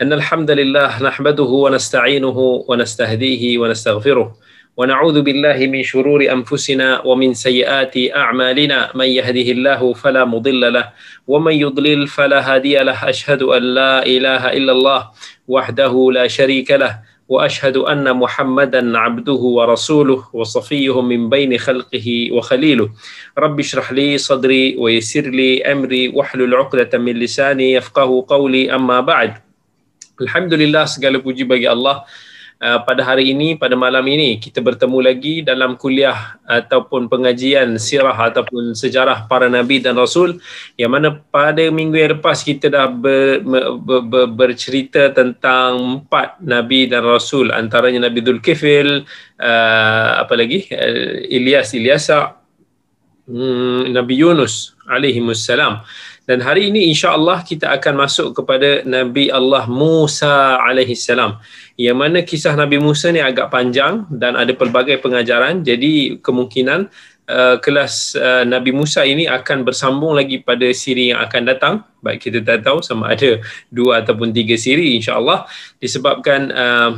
أن الحمد لله نحمده ونستعينه ونستهديه ونستغفره ونعوذ بالله من شرور أنفسنا ومن سيئات أعمالنا. من يهده الله فلا مضل له ومن يضلل فلا هادي له. أشهد أن لا إله إلا الله وحده لا شريك له وأشهد أن محمدا عبده ورسوله وصفيه من بين خلقه وخليله. رب اشرح لي صدري ويسر لي أمري واحلل عقدة من لساني يفقه قولي. أما بعد Alhamdulillah segala puji bagi Allah. Uh, pada hari ini pada malam ini kita bertemu lagi dalam kuliah ataupun pengajian sirah ataupun sejarah para nabi dan rasul yang mana pada minggu yang lepas kita dah ber, ber, ber, ber, bercerita tentang empat nabi dan rasul antaranya Nabi Dzulkifil uh, ah, apa lagi? Uh, Ilyas Ilyasa um, Nabi Yunus alaihi wassalam dan hari ini insya-Allah kita akan masuk kepada Nabi Allah Musa alaihi salam. Yang mana kisah Nabi Musa ni agak panjang dan ada pelbagai pengajaran. Jadi kemungkinan uh, kelas uh, Nabi Musa ini akan bersambung lagi pada siri yang akan datang. Baik kita tak tahu sama ada dua ataupun tiga siri insya-Allah disebabkan uh,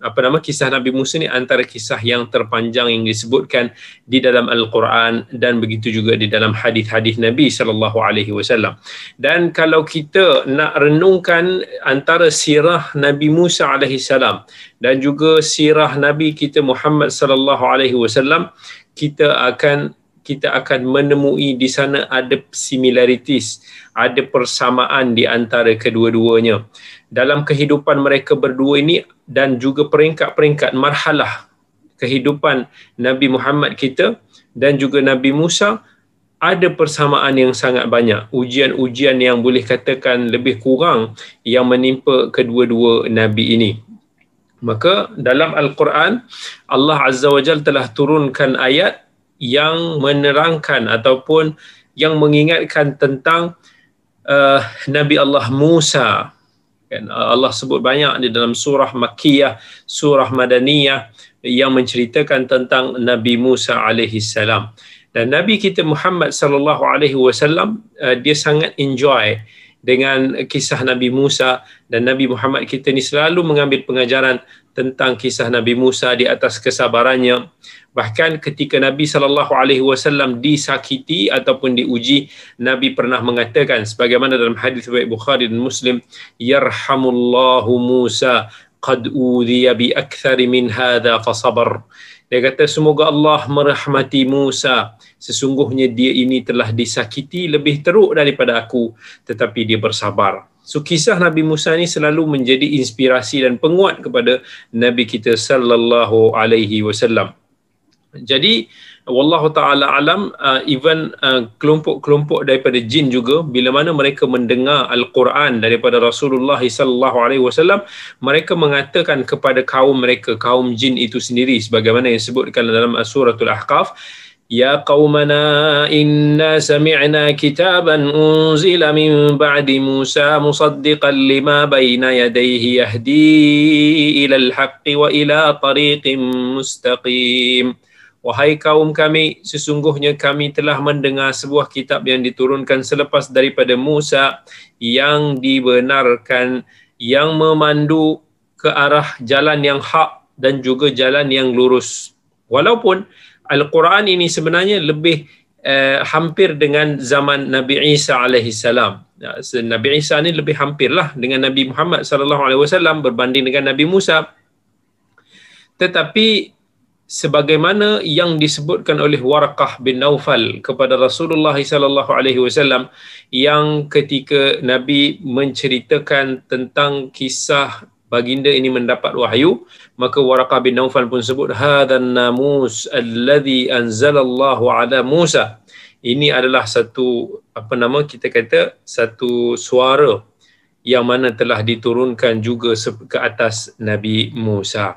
apa nama kisah Nabi Musa ni antara kisah yang terpanjang yang disebutkan di dalam Al-Quran dan begitu juga di dalam hadis-hadis Nabi sallallahu alaihi wasallam. Dan kalau kita nak renungkan antara sirah Nabi Musa alaihi salam dan juga sirah Nabi kita Muhammad sallallahu alaihi wasallam, kita akan kita akan menemui di sana ada similarities, ada persamaan di antara kedua-duanya. Dalam kehidupan mereka berdua ini dan juga peringkat-peringkat marhalah kehidupan Nabi Muhammad kita dan juga Nabi Musa ada persamaan yang sangat banyak. Ujian-ujian yang boleh katakan lebih kurang yang menimpa kedua-dua nabi ini. Maka dalam al-Quran Allah Azza wa Jalla telah turunkan ayat yang menerangkan ataupun yang mengingatkan tentang uh, Nabi Allah Musa. Kan? Allah sebut banyak di dalam surah Makkiyah surah Madaniyah yang menceritakan tentang Nabi Musa alaihi salam. Dan Nabi kita Muhammad sallallahu alaihi wasallam uh, dia sangat enjoy dengan kisah Nabi Musa. Dan Nabi Muhammad kita ni selalu mengambil pengajaran tentang kisah Nabi Musa di atas kesabarannya. Bahkan ketika Nabi sallallahu alaihi wasallam disakiti ataupun diuji Nabi pernah mengatakan sebagaimana dalam hadis riwayat Bukhari dan Muslim yarhamullahu Musa qad udhiya bi akthar min hadha fa sabar dia kata semoga Allah merahmati Musa. Sesungguhnya dia ini telah disakiti lebih teruk daripada aku tetapi dia bersabar So kisah Nabi Musa ni selalu menjadi inspirasi dan penguat kepada Nabi kita sallallahu alaihi wasallam. Jadi wallahu taala alam uh, even uh, kelompok-kelompok daripada jin juga bila mana mereka mendengar al-Quran daripada Rasulullah sallallahu alaihi wasallam mereka mengatakan kepada kaum mereka kaum jin itu sendiri sebagaimana yang disebutkan dalam suratul ahqaf يا قومنا إنا سمعنا كتابا أنزل من بعد موسى مصدقا لما بين يديه يهدي إلى الحق وإلى طريق مستقيم Wahai kaum kami, sesungguhnya kami telah mendengar sebuah kitab yang diturunkan selepas daripada Musa yang dibenarkan, yang memandu ke arah jalan yang hak dan juga jalan yang lurus. Walaupun Al-Quran ini sebenarnya lebih eh, hampir dengan zaman Nabi Isa alaihi salam. Ya, Nabi Isa ni lebih hampirlah dengan Nabi Muhammad sallallahu alaihi wasallam berbanding dengan Nabi Musa. Tetapi sebagaimana yang disebutkan oleh Warqah bin Naufal kepada Rasulullah sallallahu alaihi wasallam yang ketika Nabi menceritakan tentang kisah baginda ini mendapat wahyu maka Warqah bin Naufal pun sebut hadan namus alladhi anzalallahu ala Musa ini adalah satu apa nama kita kata satu suara yang mana telah diturunkan juga ke atas Nabi Musa.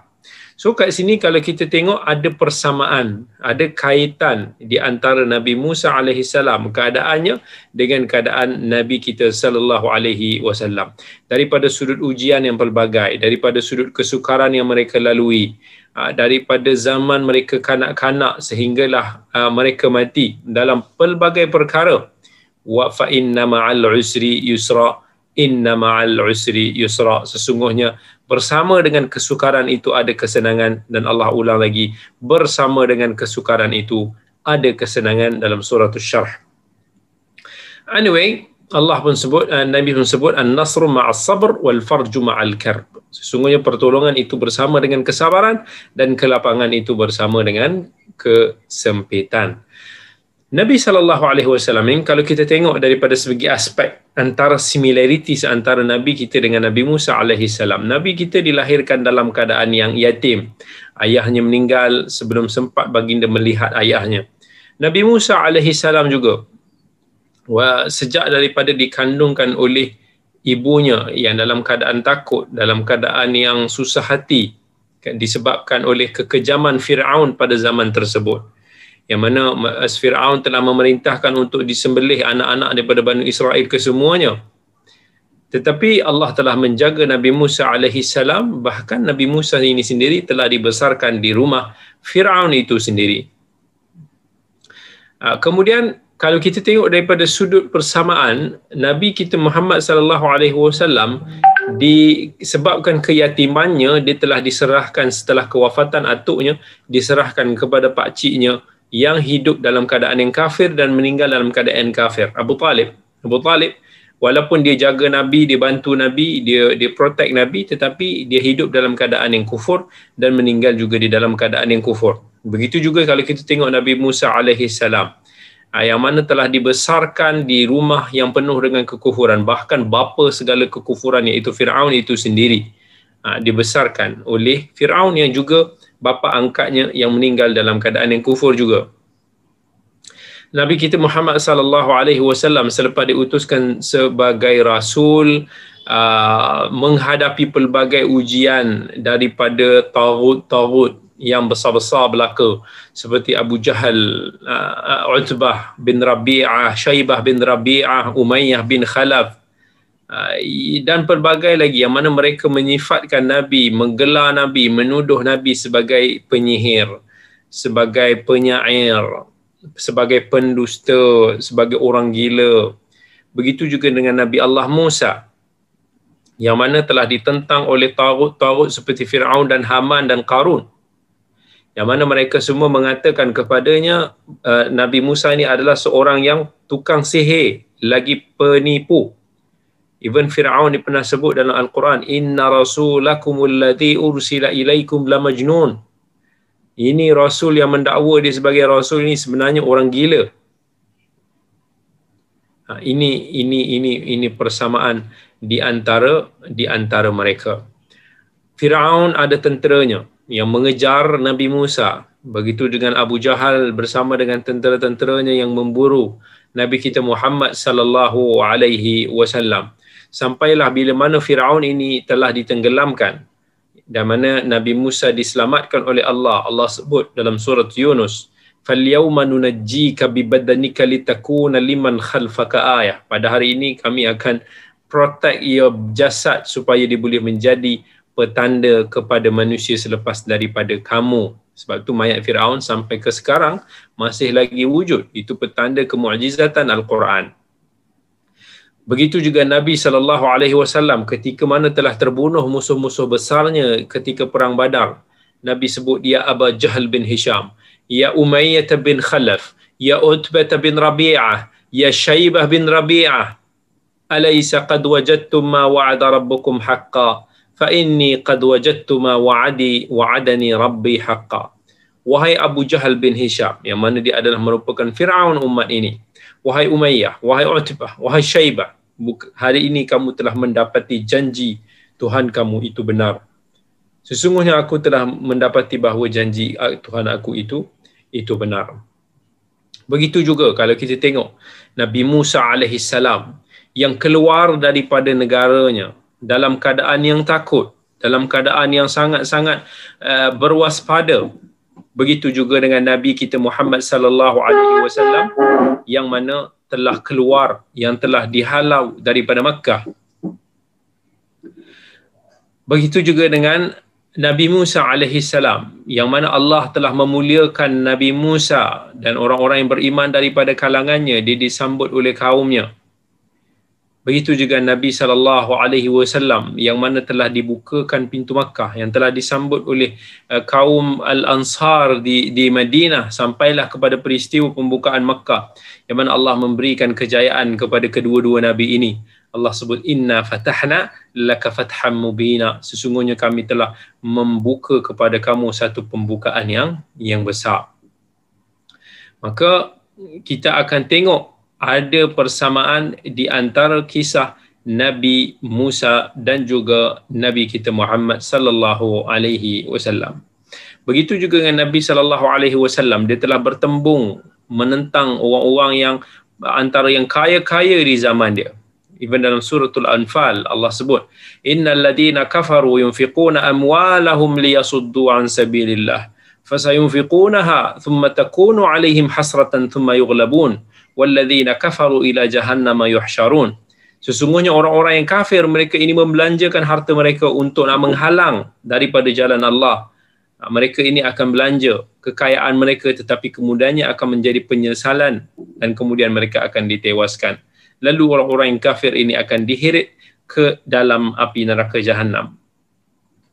So kat sini kalau kita tengok ada persamaan, ada kaitan di antara Nabi Musa alaihi salam keadaannya dengan keadaan Nabi kita sallallahu alaihi wasallam. Daripada sudut ujian yang pelbagai, daripada sudut kesukaran yang mereka lalui, ah, daripada zaman mereka kanak-kanak sehinggalah ah, mereka mati dalam pelbagai perkara. Wa fa inna ma'al usri yusra inna ma'al usri yusra sesungguhnya bersama dengan kesukaran itu ada kesenangan dan Allah ulang lagi bersama dengan kesukaran itu ada kesenangan dalam surah syarh. Anyway Allah pun sebut uh, Nabi pun sebut an-nasru ma'as sabr wal farju ma'al karb. Sesungguhnya pertolongan itu bersama dengan kesabaran dan kelapangan itu bersama dengan kesempitan Nabi sallallahu alaihi wasallam ini kalau kita tengok daripada segi aspek antara similariti antara nabi kita dengan Nabi Musa alaihi salam. Nabi kita dilahirkan dalam keadaan yang yatim. Ayahnya meninggal sebelum sempat baginda melihat ayahnya. Nabi Musa alaihi salam juga sejak daripada dikandungkan oleh ibunya yang dalam keadaan takut, dalam keadaan yang susah hati disebabkan oleh kekejaman Firaun pada zaman tersebut yang mana Fir'aun telah memerintahkan untuk disembelih anak-anak daripada Bani Israel kesemuanya. Tetapi Allah telah menjaga Nabi Musa alaihi salam bahkan Nabi Musa ini sendiri telah dibesarkan di rumah Fir'aun itu sendiri. Ah, kemudian kalau kita tengok daripada sudut persamaan Nabi kita Muhammad sallallahu alaihi wasallam disebabkan keyatimannya dia telah diserahkan setelah kewafatan atuknya diserahkan kepada pak ciknya yang hidup dalam keadaan yang kafir dan meninggal dalam keadaan kafir. Abu Talib. Abu Talib walaupun dia jaga Nabi, dia bantu Nabi, dia dia protect Nabi tetapi dia hidup dalam keadaan yang kufur dan meninggal juga di dalam keadaan yang kufur. Begitu juga kalau kita tengok Nabi Musa alaihi salam ah, yang mana telah dibesarkan di rumah yang penuh dengan kekufuran bahkan bapa segala kekufuran iaitu Firaun itu sendiri ah, dibesarkan oleh Firaun yang juga bapa angkatnya yang meninggal dalam keadaan yang kufur juga. Nabi kita Muhammad sallallahu alaihi wasallam selepas diutuskan sebagai rasul uh, menghadapi pelbagai ujian daripada tagut-tagut yang besar-besar belaka seperti Abu Jahal, uh, Utbah bin Rabi'ah, Syaibah bin Rabi'ah, Umayyah bin Khalaf, dan pelbagai lagi yang mana mereka menyifatkan Nabi, menggelar Nabi, menuduh Nabi sebagai penyihir, sebagai penyair, sebagai pendusta, sebagai orang gila. Begitu juga dengan Nabi Allah Musa yang mana telah ditentang oleh tarut-tarut seperti Fir'aun dan Haman dan Qarun. Yang mana mereka semua mengatakan kepadanya uh, Nabi Musa ini adalah seorang yang tukang sihir, lagi penipu. Even Fir'aun pernah sebut dalam Al-Quran, Inna rasulakumul ladhi ursila ilaikum la majnun. Ini rasul yang mendakwa dia sebagai rasul ini sebenarnya orang gila. Ha, ini ini ini ini persamaan di antara di antara mereka. Firaun ada tenteranya yang mengejar Nabi Musa. Begitu dengan Abu Jahal bersama dengan tentera-tenteranya yang memburu Nabi kita Muhammad sallallahu alaihi wasallam sampailah bila mana Firaun ini telah ditenggelamkan dan mana Nabi Musa diselamatkan oleh Allah Allah sebut dalam surat Yunus falyawma nunajjika bibadanika litakuna liman khalfaka ayah. Pada hari ini kami akan protect your jasad supaya dia boleh menjadi petanda kepada manusia selepas daripada kamu. Sebab itu mayat Firaun sampai ke sekarang masih lagi wujud. Itu petanda kemu'jizatan al-Quran Begitu juga Nabi sallallahu alaihi wasallam ketika mana telah terbunuh musuh-musuh besarnya ketika perang Badar. Nabi sebut dia Abu Jahal bin Hisham, ya Umayyah bin Khalaf, ya Utbah bin Rabi'ah, ya Shaybah bin Rabi'ah. Alaysa qad wajadtum ma wa'ada rabbukum haqqan? Fa inni qad wajadtu ma wa'adi wa'adani rabbi haqqan. Wahai Abu Jahal bin Hisham, yang mana dia adalah merupakan Fir'aun umat ini wahai Umayyah, wahai Utbah, wahai Syaibah, hari ini kamu telah mendapati janji Tuhan kamu itu benar. Sesungguhnya aku telah mendapati bahawa janji ah, Tuhan aku itu itu benar. Begitu juga kalau kita tengok Nabi Musa alaihi salam yang keluar daripada negaranya dalam keadaan yang takut, dalam keadaan yang sangat-sangat uh, berwaspada Begitu juga dengan Nabi kita Muhammad sallallahu alaihi wasallam yang mana telah keluar yang telah dihalau daripada Makkah. Begitu juga dengan Nabi Musa alaihi salam yang mana Allah telah memuliakan Nabi Musa dan orang-orang yang beriman daripada kalangannya dia disambut oleh kaumnya. Begitu juga Nabi sallallahu alaihi wasallam yang mana telah dibukakan pintu Makkah yang telah disambut oleh uh, kaum Al-Ansar di di Madinah sampailah kepada peristiwa pembukaan Makkah yang mana Allah memberikan kejayaan kepada kedua-dua nabi ini. Allah sebut inna fatahna laka fatham mubina. Sesungguhnya kami telah membuka kepada kamu satu pembukaan yang yang besar. Maka kita akan tengok ada persamaan di antara kisah Nabi Musa dan juga Nabi kita Muhammad sallallahu alaihi wasallam. Begitu juga dengan Nabi sallallahu alaihi wasallam dia telah bertembung menentang orang-orang yang antara yang kaya-kaya di zaman dia. Even dalam suratul Anfal Allah sebut innal ladina kafaru yunfiquna amwalahum liyasuddu an sabilillah fasayunfiqunaha thumma takunu alaihim hasratan thumma yughlabun walladzina kafaru ila jahannam yuhsyarun sesungguhnya orang-orang yang kafir mereka ini membelanjakan harta mereka untuk nak menghalang daripada jalan Allah. Mereka ini akan belanja kekayaan mereka tetapi kemudiannya akan menjadi penyesalan dan kemudian mereka akan ditewaskan. Lalu orang-orang yang kafir ini akan diheret ke dalam api neraka jahanam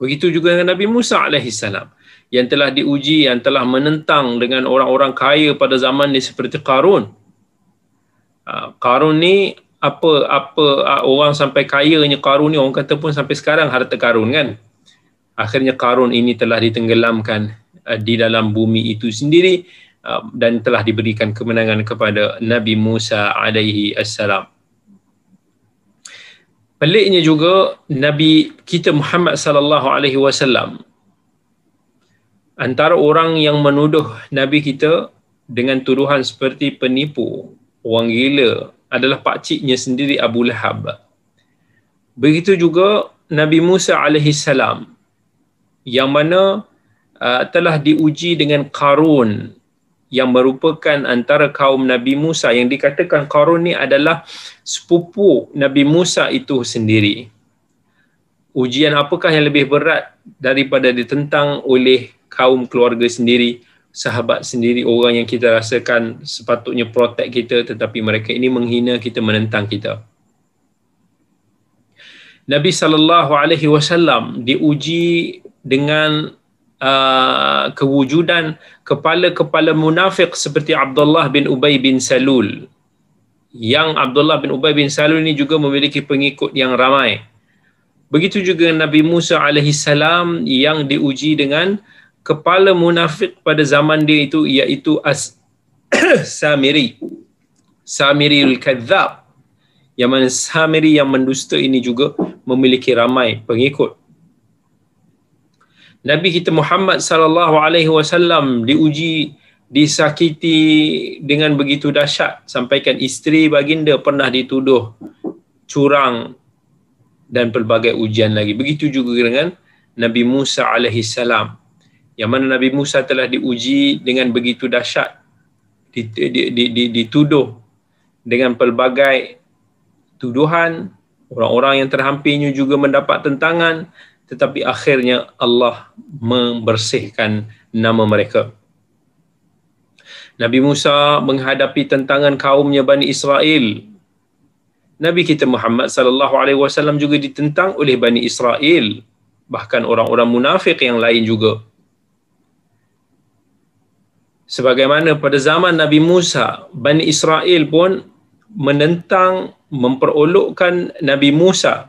begitu juga dengan Nabi Musa alaihissalam yang telah diuji yang telah menentang dengan orang-orang kaya pada zaman ini seperti Qarun. Ah, Qarun ni apa apa ah, orang sampai kayanya Qarun ni orang kata pun sampai sekarang harta Qarun kan. Akhirnya Qarun ini telah ditenggelamkan ah, di dalam bumi itu sendiri dan telah diberikan kemenangan kepada Nabi Musa alaihi assalam. Peliknya juga Nabi kita Muhammad sallallahu alaihi wasallam antara orang yang menuduh Nabi kita dengan tuduhan seperti penipu, orang gila adalah pakciknya sendiri Abu Lahab. Begitu juga Nabi Musa alaihi salam yang mana uh, telah diuji dengan Qarun yang merupakan antara kaum Nabi Musa yang dikatakan Qarun ni adalah sepupu Nabi Musa itu sendiri. Ujian apakah yang lebih berat daripada ditentang oleh kaum keluarga sendiri, sahabat sendiri, orang yang kita rasakan sepatutnya protect kita tetapi mereka ini menghina kita, menentang kita. Nabi sallallahu alaihi wasallam diuji dengan uh, kewujudan kepala-kepala munafik seperti Abdullah bin Ubay bin Salul. Yang Abdullah bin Ubay bin Salul ini juga memiliki pengikut yang ramai. Begitu juga Nabi Musa alaihi salam yang diuji dengan kepala munafik pada zaman dia itu iaitu As Samiri. Samiri al-Kadzab. Yang mana Samiri yang mendusta ini juga memiliki ramai pengikut. Nabi kita Muhammad sallallahu alaihi wasallam diuji disakiti dengan begitu dahsyat sampaikan isteri baginda pernah dituduh curang dan pelbagai ujian lagi. Begitu juga dengan Nabi Musa alaihi salam yang mana Nabi Musa telah diuji dengan begitu dahsyat. Dituduh dengan pelbagai tuduhan orang-orang yang terhampirnya juga mendapat tentangan tetapi akhirnya Allah membersihkan nama mereka. Nabi Musa menghadapi tentangan kaumnya Bani Israel. Nabi kita Muhammad sallallahu alaihi wasallam juga ditentang oleh Bani Israel. Bahkan orang-orang munafik yang lain juga sebagaimana pada zaman Nabi Musa Bani Israel pun menentang memperolokkan Nabi Musa.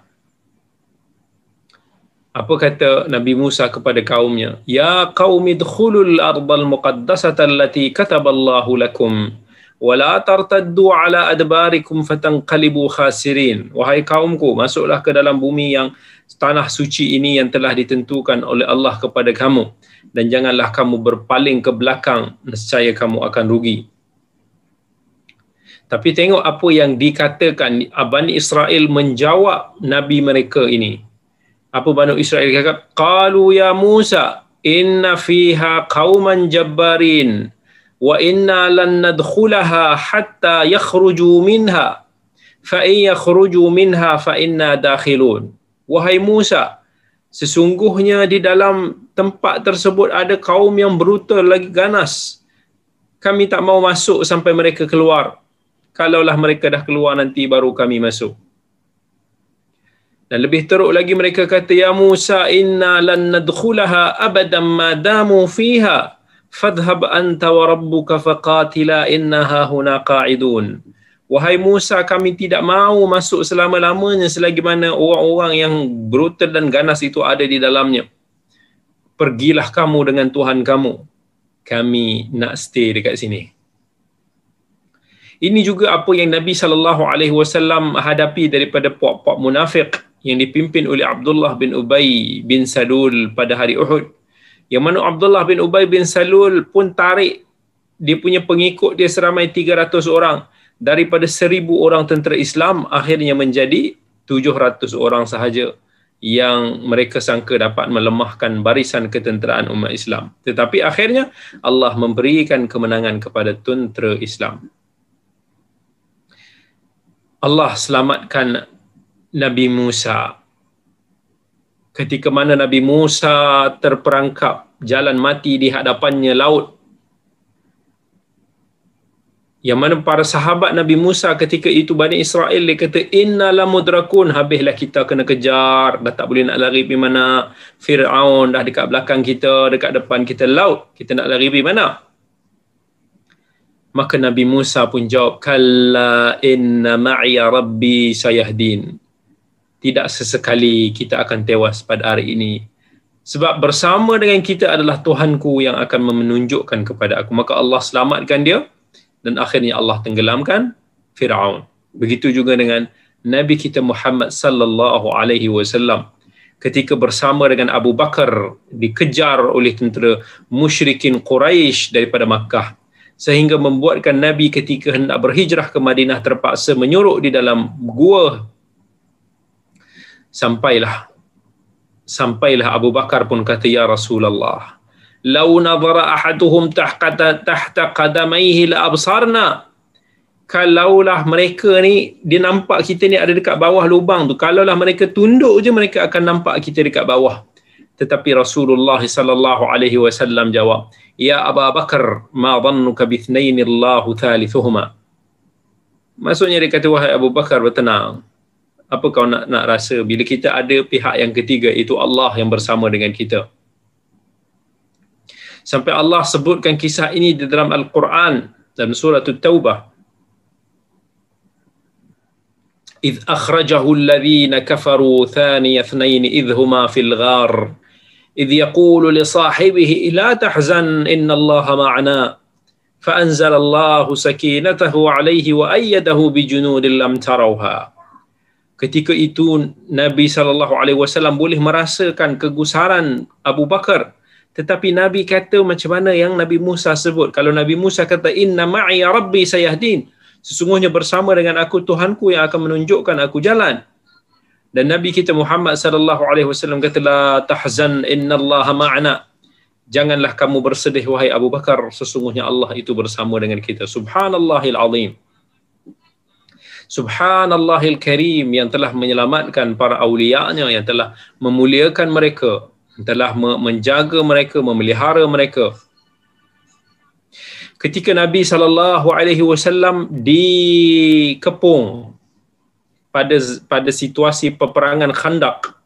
Apa kata Nabi Musa kepada kaumnya? Ya qaumi dkhulul ardal muqaddasata allati kataballahu lakum wa la tartaddu ala adbarikum fatanqalibu khasirin. Wahai kaumku masuklah ke dalam bumi yang tanah suci ini yang telah ditentukan oleh Allah kepada kamu dan janganlah kamu berpaling ke belakang nescaya kamu akan rugi. Tapi tengok apa yang dikatakan Bani Israel menjawab nabi mereka ini. Apa Bani Israel kata qalu ya Musa inna fiha qauman jabbarin wa inna lan nadkhulaha hatta yakhruju minha. Fa in yakhruju minha fa inna dakhilun. Wahai Musa sesungguhnya di dalam tempat tersebut ada kaum yang brutal lagi ganas kami tak mau masuk sampai mereka keluar kalaulah mereka dah keluar nanti baru kami masuk Dan lebih teruk lagi mereka kata ya Musa inna lan nadkhulaha abadan ma damu fiha fadhhab anta wa rabbuka faqatila innaha huna qa'idun. Wahai Musa kami tidak mau masuk selama-lamanya selagi mana orang-orang yang brutal dan ganas itu ada di dalamnya. Pergilah kamu dengan Tuhan kamu. Kami nak stay dekat sini. Ini juga apa yang Nabi sallallahu alaihi wasallam hadapi daripada puak-puak munafik yang dipimpin oleh Abdullah bin Ubay bin Salul pada hari Uhud. Yang mana Abdullah bin Ubay bin Salul pun tarik dia punya pengikut dia seramai 300 orang daripada 1000 orang tentera Islam akhirnya menjadi 700 orang sahaja yang mereka sangka dapat melemahkan barisan ketenteraan umat Islam. Tetapi akhirnya Allah memberikan kemenangan kepada tentera Islam. Allah selamatkan Nabi Musa. Ketika mana Nabi Musa terperangkap jalan mati di hadapannya laut. Yang mana para sahabat Nabi Musa ketika itu Bani Israel dia kata inna lamudrakun habislah kita kena kejar dah tak boleh nak lari pergi mana Fir'aun dah dekat belakang kita dekat depan kita laut kita nak lari pergi mana Maka Nabi Musa pun jawab, Kalla inna ma'iya rabbi sayahdin. Tidak sesekali kita akan tewas pada hari ini. Sebab bersama dengan kita adalah Tuhanku yang akan menunjukkan kepada aku. Maka Allah selamatkan dia dan akhirnya Allah tenggelamkan Fir'aun. Begitu juga dengan Nabi kita Muhammad sallallahu alaihi wasallam. Ketika bersama dengan Abu Bakar dikejar oleh tentera musyrikin Quraisy daripada Makkah. Sehingga membuatkan Nabi ketika hendak berhijrah ke Madinah terpaksa menyuruh di dalam gua. Sampailah sampailah Abu Bakar pun kata ya Rasulullah lau nadhara ahaduhum tahta tahta qadamaihi la absarna kalaulah mereka ni dia nampak kita ni ada dekat bawah lubang tu kalaulah mereka tunduk je mereka akan nampak kita dekat bawah tetapi Rasulullah sallallahu alaihi wasallam jawab Ya Abu Bakar, ma dhannuka bi ithnain Allah thalithuhuma. Maksudnya dia kata wahai Abu Bakar bertenang. Apa kau nak nak rasa bila kita ada pihak yang ketiga itu Allah yang bersama dengan kita Sampai Allah sebutkan kisah ini di dalam Al-Quran dalam surah At-Taubah. إذ أخرجه الذين كفروا ثاني اثنين إذ هما في الغار إذ يقول لصاحبه لا تحزن إن الله معنا فأنزل الله سكينته عليه وأيده بجنود لم تروها ketika itu Nabi sallallahu alaihi wasallam boleh merasakan kegusaran Abu Bakar tetapi Nabi kata macam mana yang Nabi Musa sebut kalau Nabi Musa kata inna ma'i rabbi sayahdin sesungguhnya bersama dengan aku Tuhanku yang akan menunjukkan aku jalan dan Nabi kita Muhammad sallallahu alaihi wasallam kata la tahzan innallaha ma'ana. Janganlah kamu bersedih wahai Abu Bakar, sesungguhnya Allah itu bersama dengan kita. Subhanallahil azim. Subhanallahil karim yang telah menyelamatkan para aulianya yang telah memuliakan mereka, telah menjaga mereka, memelihara mereka. Ketika Nabi sallallahu alaihi wasallam dikepung pada pada situasi peperangan Khandaq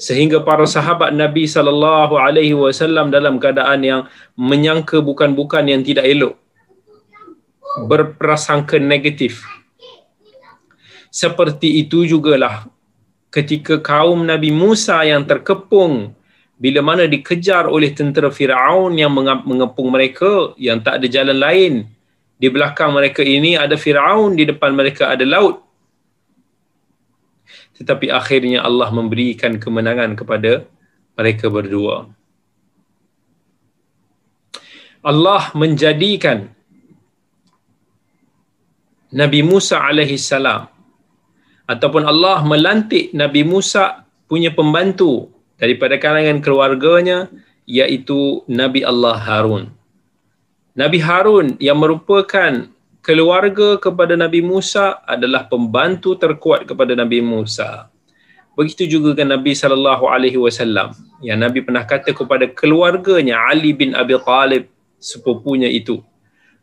sehingga para sahabat Nabi sallallahu alaihi wasallam dalam keadaan yang menyangka bukan-bukan yang tidak elok berprasangka negatif seperti itu jugalah ketika kaum Nabi Musa yang terkepung bila mana dikejar oleh tentera Firaun yang mengepung mereka yang tak ada jalan lain di belakang mereka ini ada Firaun di depan mereka ada laut tetapi akhirnya Allah memberikan kemenangan kepada mereka berdua. Allah menjadikan Nabi Musa alaihi salam ataupun Allah melantik Nabi Musa punya pembantu daripada kalangan keluarganya iaitu Nabi Allah Harun. Nabi Harun yang merupakan keluarga kepada Nabi Musa adalah pembantu terkuat kepada Nabi Musa. Begitu juga dengan Nabi sallallahu alaihi wasallam. Yang Nabi pernah kata kepada keluarganya Ali bin Abi Talib sepupunya itu.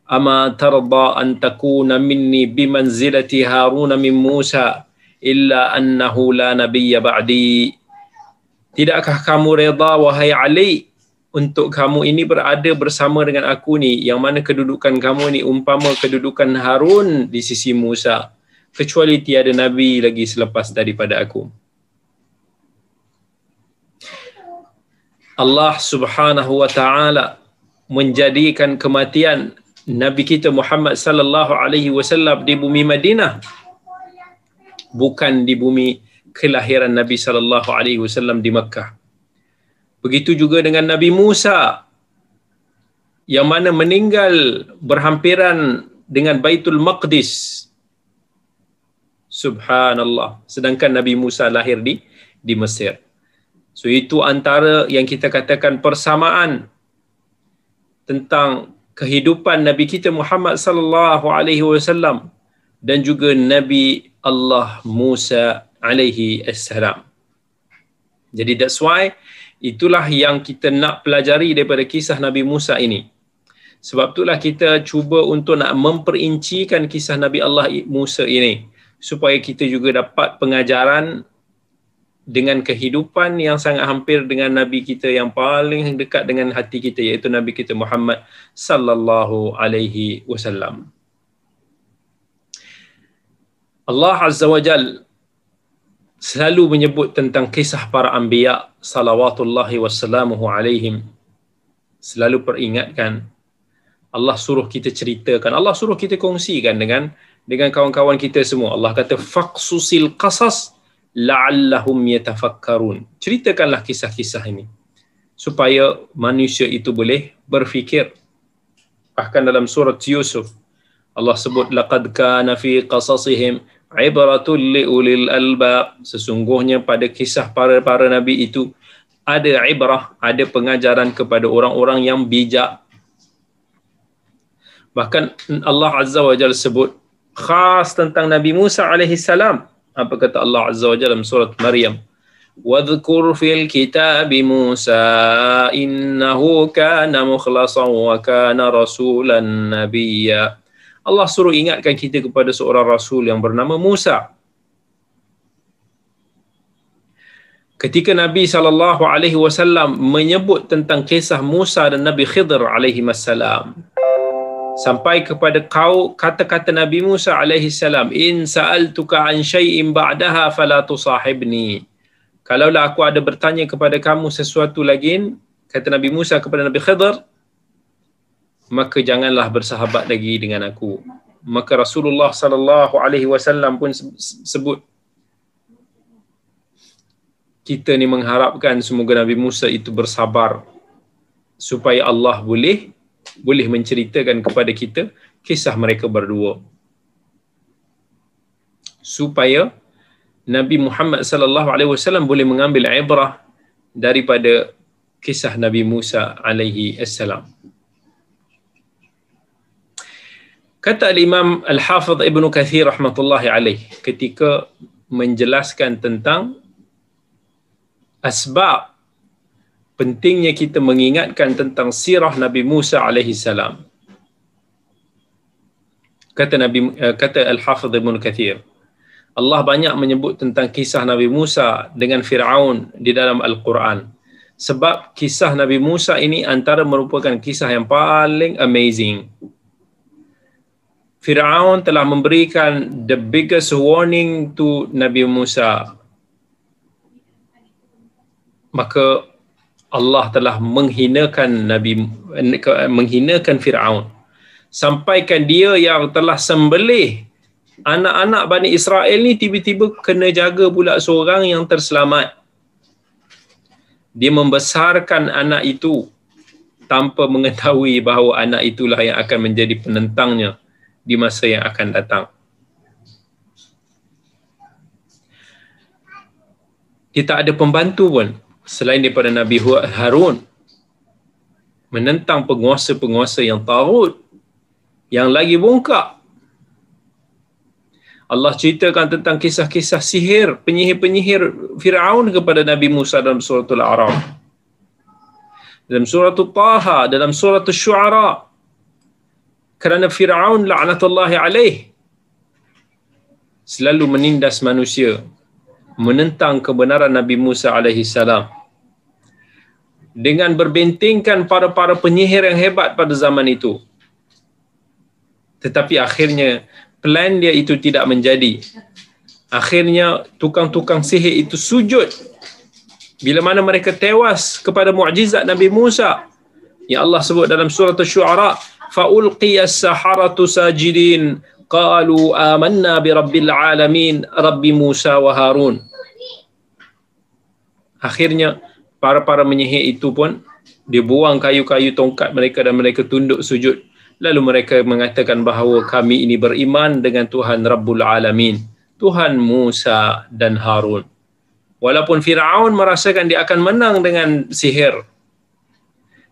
Ama tarda an takuna minni bimanzilati Harun min Musa illa annahu la nabiyya ba'di tidakkah kamu reda wahai Ali untuk kamu ini berada bersama dengan aku ni? Yang mana kedudukan kamu ni? Umpama kedudukan Harun di sisi Musa. Kecuali tiada nabi lagi selepas daripada aku. Allah Subhanahu wa taala menjadikan kematian Nabi kita Muhammad sallallahu alaihi wasallam di bumi Madinah. Bukan di bumi kelahiran Nabi sallallahu alaihi wasallam di Makkah. Begitu juga dengan Nabi Musa yang mana meninggal berhampiran dengan Baitul Maqdis. Subhanallah. Sedangkan Nabi Musa lahir di di Mesir. So itu antara yang kita katakan persamaan tentang kehidupan Nabi kita Muhammad sallallahu alaihi wasallam dan juga Nabi Allah Musa alaihi assalam. Jadi that's why itulah yang kita nak pelajari daripada kisah Nabi Musa ini. Sebab itulah kita cuba untuk nak memperincikan kisah Nabi Allah Musa ini supaya kita juga dapat pengajaran dengan kehidupan yang sangat hampir dengan nabi kita yang paling dekat dengan hati kita iaitu nabi kita Muhammad sallallahu alaihi wasallam. Allah Azza wa Jal selalu menyebut tentang kisah para anbiya salawatullahi wassalamuhu alaihim. Selalu peringatkan Allah suruh kita ceritakan Allah suruh kita kongsikan dengan dengan kawan-kawan kita semua. Allah kata faqsusil qasas la'allahum yatafakkarun. Ceritakanlah kisah-kisah ini supaya manusia itu boleh berfikir. Bahkan dalam surat Yusuf Allah sebut laqad kana fi qasasihim ibratul liulil albab sesungguhnya pada kisah para-para nabi itu ada ibrah ada pengajaran kepada orang-orang yang bijak bahkan Allah azza wa jalla sebut khas tentang Nabi Musa alaihi salam apa kata Allah azza wa jalla dalam surat Maryam واذكر في الكتاب موسى إنه كان مخلصا وكان رسولا نبيا Allah suruh ingatkan kita kepada seorang rasul yang bernama Musa. Ketika Nabi sallallahu alaihi wasallam menyebut tentang kisah Musa dan Nabi Khidir alaihi wasallam sampai kepada kau kata-kata Nabi Musa alaihi salam in sa'altuka an shay'in ba'daha fala tusahibni kalaulah aku ada bertanya kepada kamu sesuatu lagi kata Nabi Musa kepada Nabi Khidir maka janganlah bersahabat lagi dengan aku maka Rasulullah sallallahu alaihi wasallam pun sebut kita ni mengharapkan semoga Nabi Musa itu bersabar supaya Allah boleh boleh menceritakan kepada kita kisah mereka berdua supaya Nabi Muhammad sallallahu alaihi wasallam boleh mengambil ibrah daripada kisah Nabi Musa alaihi assalam. Kata Imam Al-Hafidh Ibn Kathir rahmatullahi alaih ketika menjelaskan tentang asbab pentingnya kita mengingatkan tentang sirah Nabi Musa alaihi salam. Kata Nabi eh, kata Al-Hafidh Ibn Kathir Allah banyak menyebut tentang kisah Nabi Musa dengan Firaun di dalam Al-Quran. Sebab kisah Nabi Musa ini antara merupakan kisah yang paling amazing. Firaun telah memberikan the biggest warning to Nabi Musa. Maka Allah telah menghinakan Nabi menghinakan Firaun. Sampaikan dia yang telah sembelih anak-anak Bani Israel ni tiba-tiba kena jaga pula seorang yang terselamat. Dia membesarkan anak itu tanpa mengetahui bahawa anak itulah yang akan menjadi penentangnya di masa yang akan datang. Dia tak ada pembantu pun selain daripada Nabi Harun menentang penguasa-penguasa yang tarut yang lagi bongkak Allah ceritakan tentang kisah-kisah sihir, penyihir-penyihir Fir'aun kepada Nabi Musa dalam surah Al-A'raf. Dalam surah Taha, dalam surah Syu'ara. Kerana Fir'aun la'natullahi alaih. selalu menindas manusia menentang kebenaran Nabi Musa alaihi salam. Dengan berbentengkan para-para penyihir yang hebat pada zaman itu. Tetapi akhirnya plan dia itu tidak menjadi. Akhirnya tukang-tukang sihir itu sujud. Bila mana mereka tewas kepada mukjizat Nabi Musa yang Allah sebut dalam surah Asy-Syu'ara فألقي السحرة ساجدين قالوا آمنا برب العالمين رب موسى وهارون akhirnya para-para menyihir itu pun dibuang kayu-kayu tongkat mereka dan mereka tunduk sujud lalu mereka mengatakan bahawa kami ini beriman dengan Tuhan Rabbul Alamin Tuhan Musa dan Harun walaupun Firaun merasakan dia akan menang dengan sihir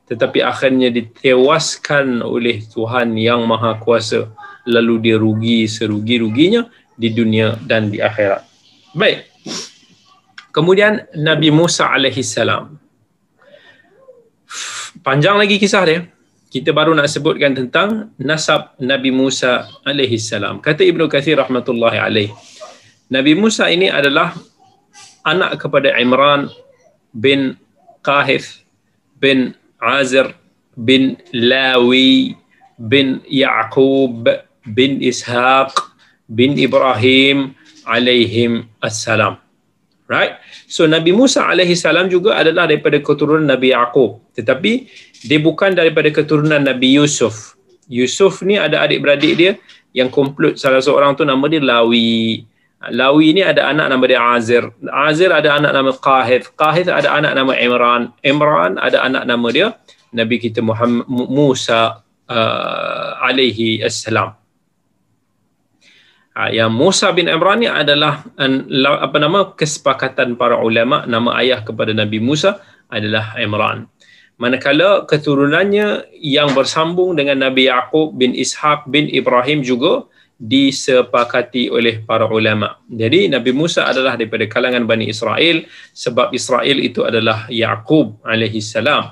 tetapi akhirnya ditewaskan oleh Tuhan yang Maha Kuasa lalu dia rugi serugi-ruginya di dunia dan di akhirat. Baik. Kemudian Nabi Musa alaihi salam. Panjang lagi kisah dia. Kita baru nak sebutkan tentang nasab Nabi Musa alaihi salam. Kata Ibnu Katsir rahmatullahi alaih. Nabi Musa ini adalah anak kepada Imran bin Qahith bin Azir bin Lawi bin Yaqub bin Ishaq bin Ibrahim alaihim assalam. Right? So Nabi Musa alaihi salam juga adalah daripada keturunan Nabi Yaqub. Tetapi dia bukan daripada keturunan Nabi Yusuf. Yusuf ni ada adik-beradik dia yang komplit salah seorang tu nama dia Lawi. Lawi ni ada anak nama dia Azir. Azir ada anak nama Qahith. Qahith ada anak nama Imran. Imran ada anak nama dia Nabi kita Muhammad Musa uh, alaihi assalam. Ha, yang Musa bin Imran ni adalah apa nama kesepakatan para ulama nama ayah kepada Nabi Musa adalah Imran. Manakala keturunannya yang bersambung dengan Nabi Yaqub bin Ishaq bin Ibrahim juga disepakati oleh para ulama. Jadi Nabi Musa adalah daripada kalangan Bani Israel sebab Israel itu adalah Yaqub alaihi salam.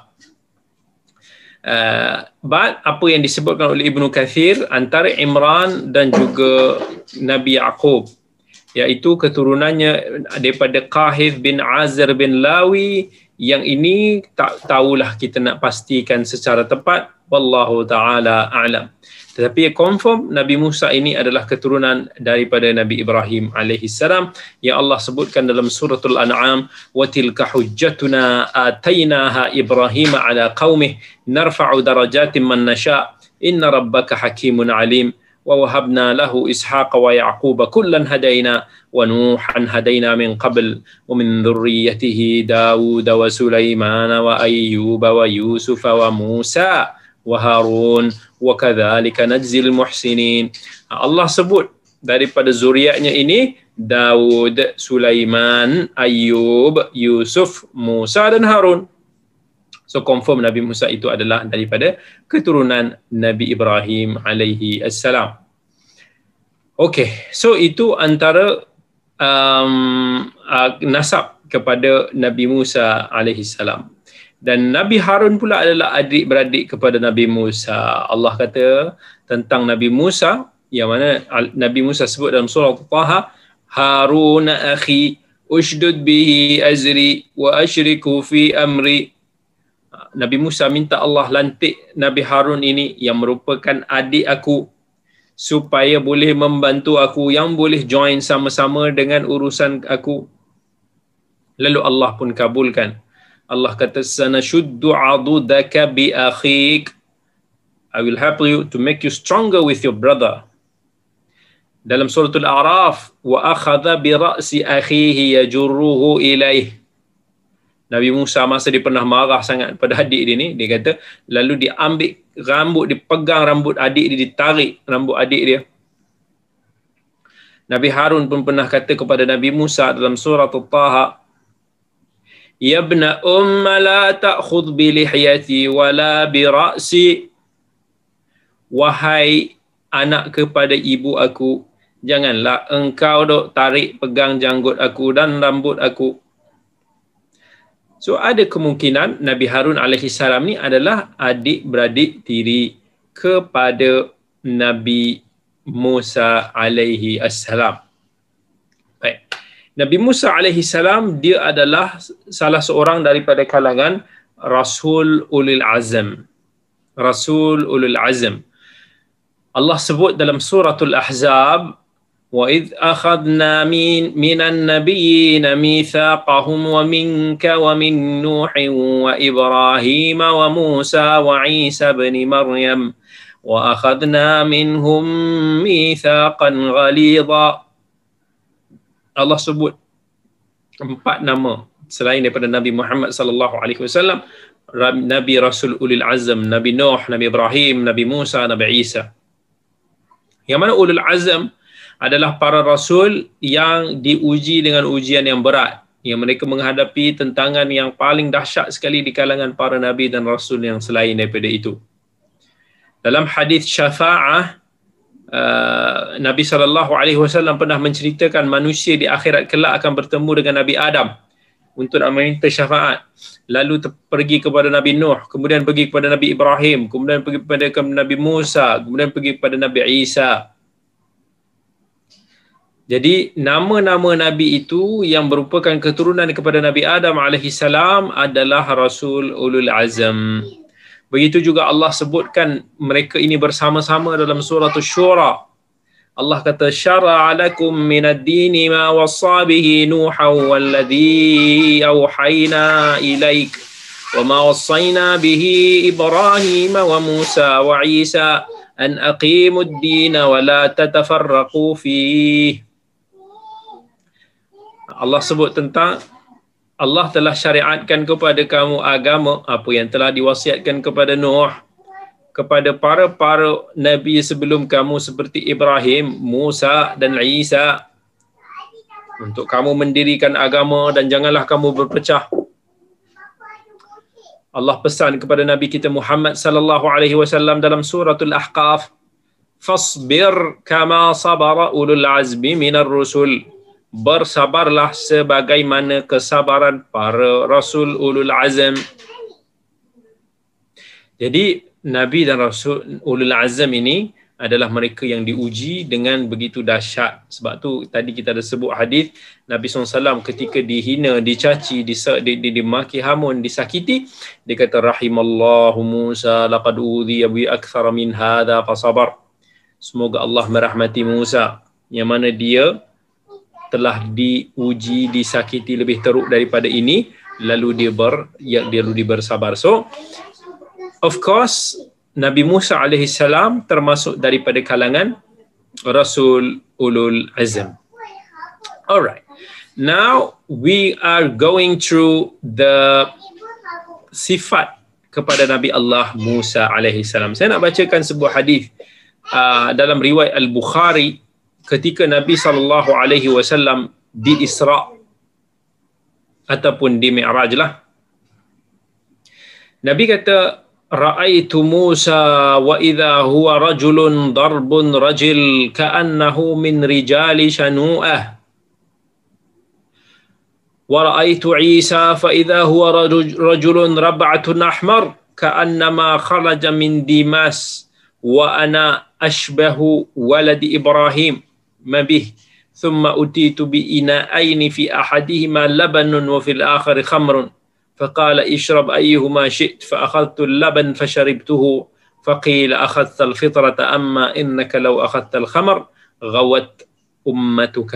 Uh, but apa yang disebutkan oleh Ibnu Kathir antara Imran dan juga Nabi Yaqub iaitu keturunannya daripada Qahith bin Azir bin Lawi yang ini tak tahulah kita nak pastikan secara tepat wallahu taala a'lam tetapi confirm Nabi Musa ini adalah keturunan daripada Nabi Ibrahim alaihi salam yang Allah sebutkan dalam suratul an'am wa tilka hujjatuna atainaha Ibrahim ala qaumih narfa'u darajatin man nasha. Inna rabbaka hakimun alim. Wa wahabna lahu ishaqa wa yaquba kullan hadaina wa nuhan hadaina min qabl. Wa min dhurriyyatihi daud wa sulaiman wa ayyuba wa yusufa wa musa wa Harun wa kadzalika najzil muhsinin. Allah sebut daripada zuriatnya ini Daud, Sulaiman, Ayub, Yusuf, Musa dan Harun. So confirm Nabi Musa itu adalah daripada keturunan Nabi Ibrahim alaihi assalam. Okay, so itu antara um, uh, nasab kepada Nabi Musa alaihi salam dan Nabi Harun pula adalah adik-beradik kepada Nabi Musa. Allah kata tentang Nabi Musa yang mana Nabi Musa sebut dalam surah Taha Harun akhi ushdud bihi azri wa asyriku fi amri. Nabi Musa minta Allah lantik Nabi Harun ini yang merupakan adik aku supaya boleh membantu aku yang boleh join sama-sama dengan urusan aku. Lalu Allah pun kabulkan Allah kata sana shuddu adudaka bi akhik. I will help you to make you stronger with your brother. Dalam surah al-a'raf wa akhadha bi ra'si akhihi yajurruhu ilaih Nabi Musa masa dia pernah marah sangat pada adik dia ni dia kata lalu dia ambil rambut dia pegang rambut adik dia ditarik rambut adik dia. Nabi Harun pun pernah kata kepada Nabi Musa dalam surah Taha Ya ibna umma la ta'khudh bi lihyati wala bi ra'si. Wahai anak kepada ibu aku janganlah engkau dok tarik pegang janggut aku dan rambut aku. So ada kemungkinan Nabi Harun alaihi salam ni adalah adik beradik tiri kepada Nabi Musa alaihi assalam. Nabi Musa alaihi salam dia adalah salah seorang daripada kalangan Rasul Ulil Azam. Rasul Ulil Azam. Allah sebut dalam suratul Ahzab وإذ أخذنا من, من النبيين ميثاقهم ومنك ومن نوح وإبراهيم وموسى وعيسى بن مريم وأخذنا منهم ميثاقا غليظا Allah sebut empat nama selain daripada Nabi Muhammad sallallahu alaihi wasallam. Nabi Rasul Ulil Azam Nabi Nuh Nabi Ibrahim Nabi Musa Nabi Isa. Yang mana Ulul Azam adalah para rasul yang diuji dengan ujian yang berat. Yang mereka menghadapi tentangan yang paling dahsyat sekali di kalangan para nabi dan rasul yang selain daripada itu. Dalam hadis syafa'ah uh, Nabi sallallahu alaihi wasallam pernah menceritakan manusia di akhirat kelak akan bertemu dengan Nabi Adam untuk meminta syafaat. Lalu pergi kepada Nabi Nuh, kemudian pergi kepada Nabi Ibrahim, kemudian pergi kepada Nabi Musa, kemudian pergi kepada Nabi Isa. Jadi nama-nama nabi itu yang merupakan keturunan kepada Nabi Adam alaihi salam adalah rasul ulul azam. Begitu juga Allah sebutkan mereka ini bersama-sama dalam surah Asy-Syura. Allah kata syara'a lakum minad dini ma wassa bihi nuha walladhi awhayna ilaik wa ma wassayna bihi ibrahim wa musa wa isa an aqimud dina wa la tatafarraqu fihi Allah sebut tentang Allah telah syariatkan kepada kamu agama apa yang telah diwasiatkan kepada Nuh kepada para-para nabi sebelum kamu seperti Ibrahim, Musa dan Isa untuk kamu mendirikan agama dan janganlah kamu berpecah. Allah pesan kepada Nabi kita Muhammad sallallahu alaihi wasallam dalam suratul Ahqaf, "Fasbir kama sabara ulul azmi minar rusul." Bersabarlah sebagaimana kesabaran para rasul ulul azam. Jadi nabi dan rasul ulul azam ini adalah mereka yang diuji dengan begitu dahsyat. Sebab tu tadi kita ada sebut hadis Nabi SAW ketika dihina, dicaci, dimaki hamun, disakiti dia kata rahimallahu Musa laqad udhiya bi akthara min hadha fasabar. Semoga Allah merahmati Musa yang mana dia telah diuji disakiti lebih teruk daripada ini lalu dia ber ya dia lalu bersabar. So of course Nabi Musa alaihi salam termasuk daripada kalangan rasul ulul azam. Alright. Now we are going through the sifat kepada Nabi Allah Musa alaihi salam. Saya nak bacakan sebuah hadis uh, dalam riwayat al-Bukhari ketika Nabi sallallahu alaihi wasallam di Isra ataupun di Mi'raj lah. Nabi kata ra'aitu Musa wa idha huwa rajulun darbun rajil ka'annahu min rijali shanu'ah. Wa ra'aitu Isa fa idha huwa rajulun rab'atun ahmar ka'annama kharaja min Dimas wa ana ما به. ثم أتيت بإناءين في أحدهما لبن وفي الآخر خمر. فقال اشرب أيهما شئت. فأخذت اللبن فشربته. فقيل أخذت الفطرة. أما إنك لو أخذت الخمر غوت أمتك.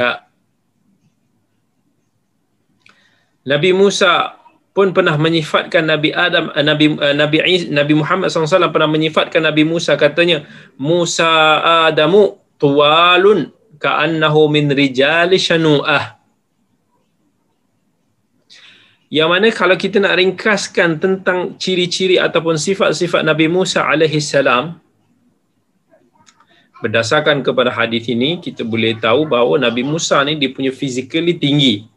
نبي موسى pun pernah menyifatkan Nabi Adam eh, Nabi eh, Nabi Nabi Muhammad SAW pernah menyifatkan Nabi Musa. Katanya Musa Adamu tualun ka'annahu min rijali shanu'ah yang mana kalau kita nak ringkaskan tentang ciri-ciri ataupun sifat-sifat Nabi Musa alaihi salam berdasarkan kepada hadis ini kita boleh tahu bahawa Nabi Musa ni dia punya physically tinggi.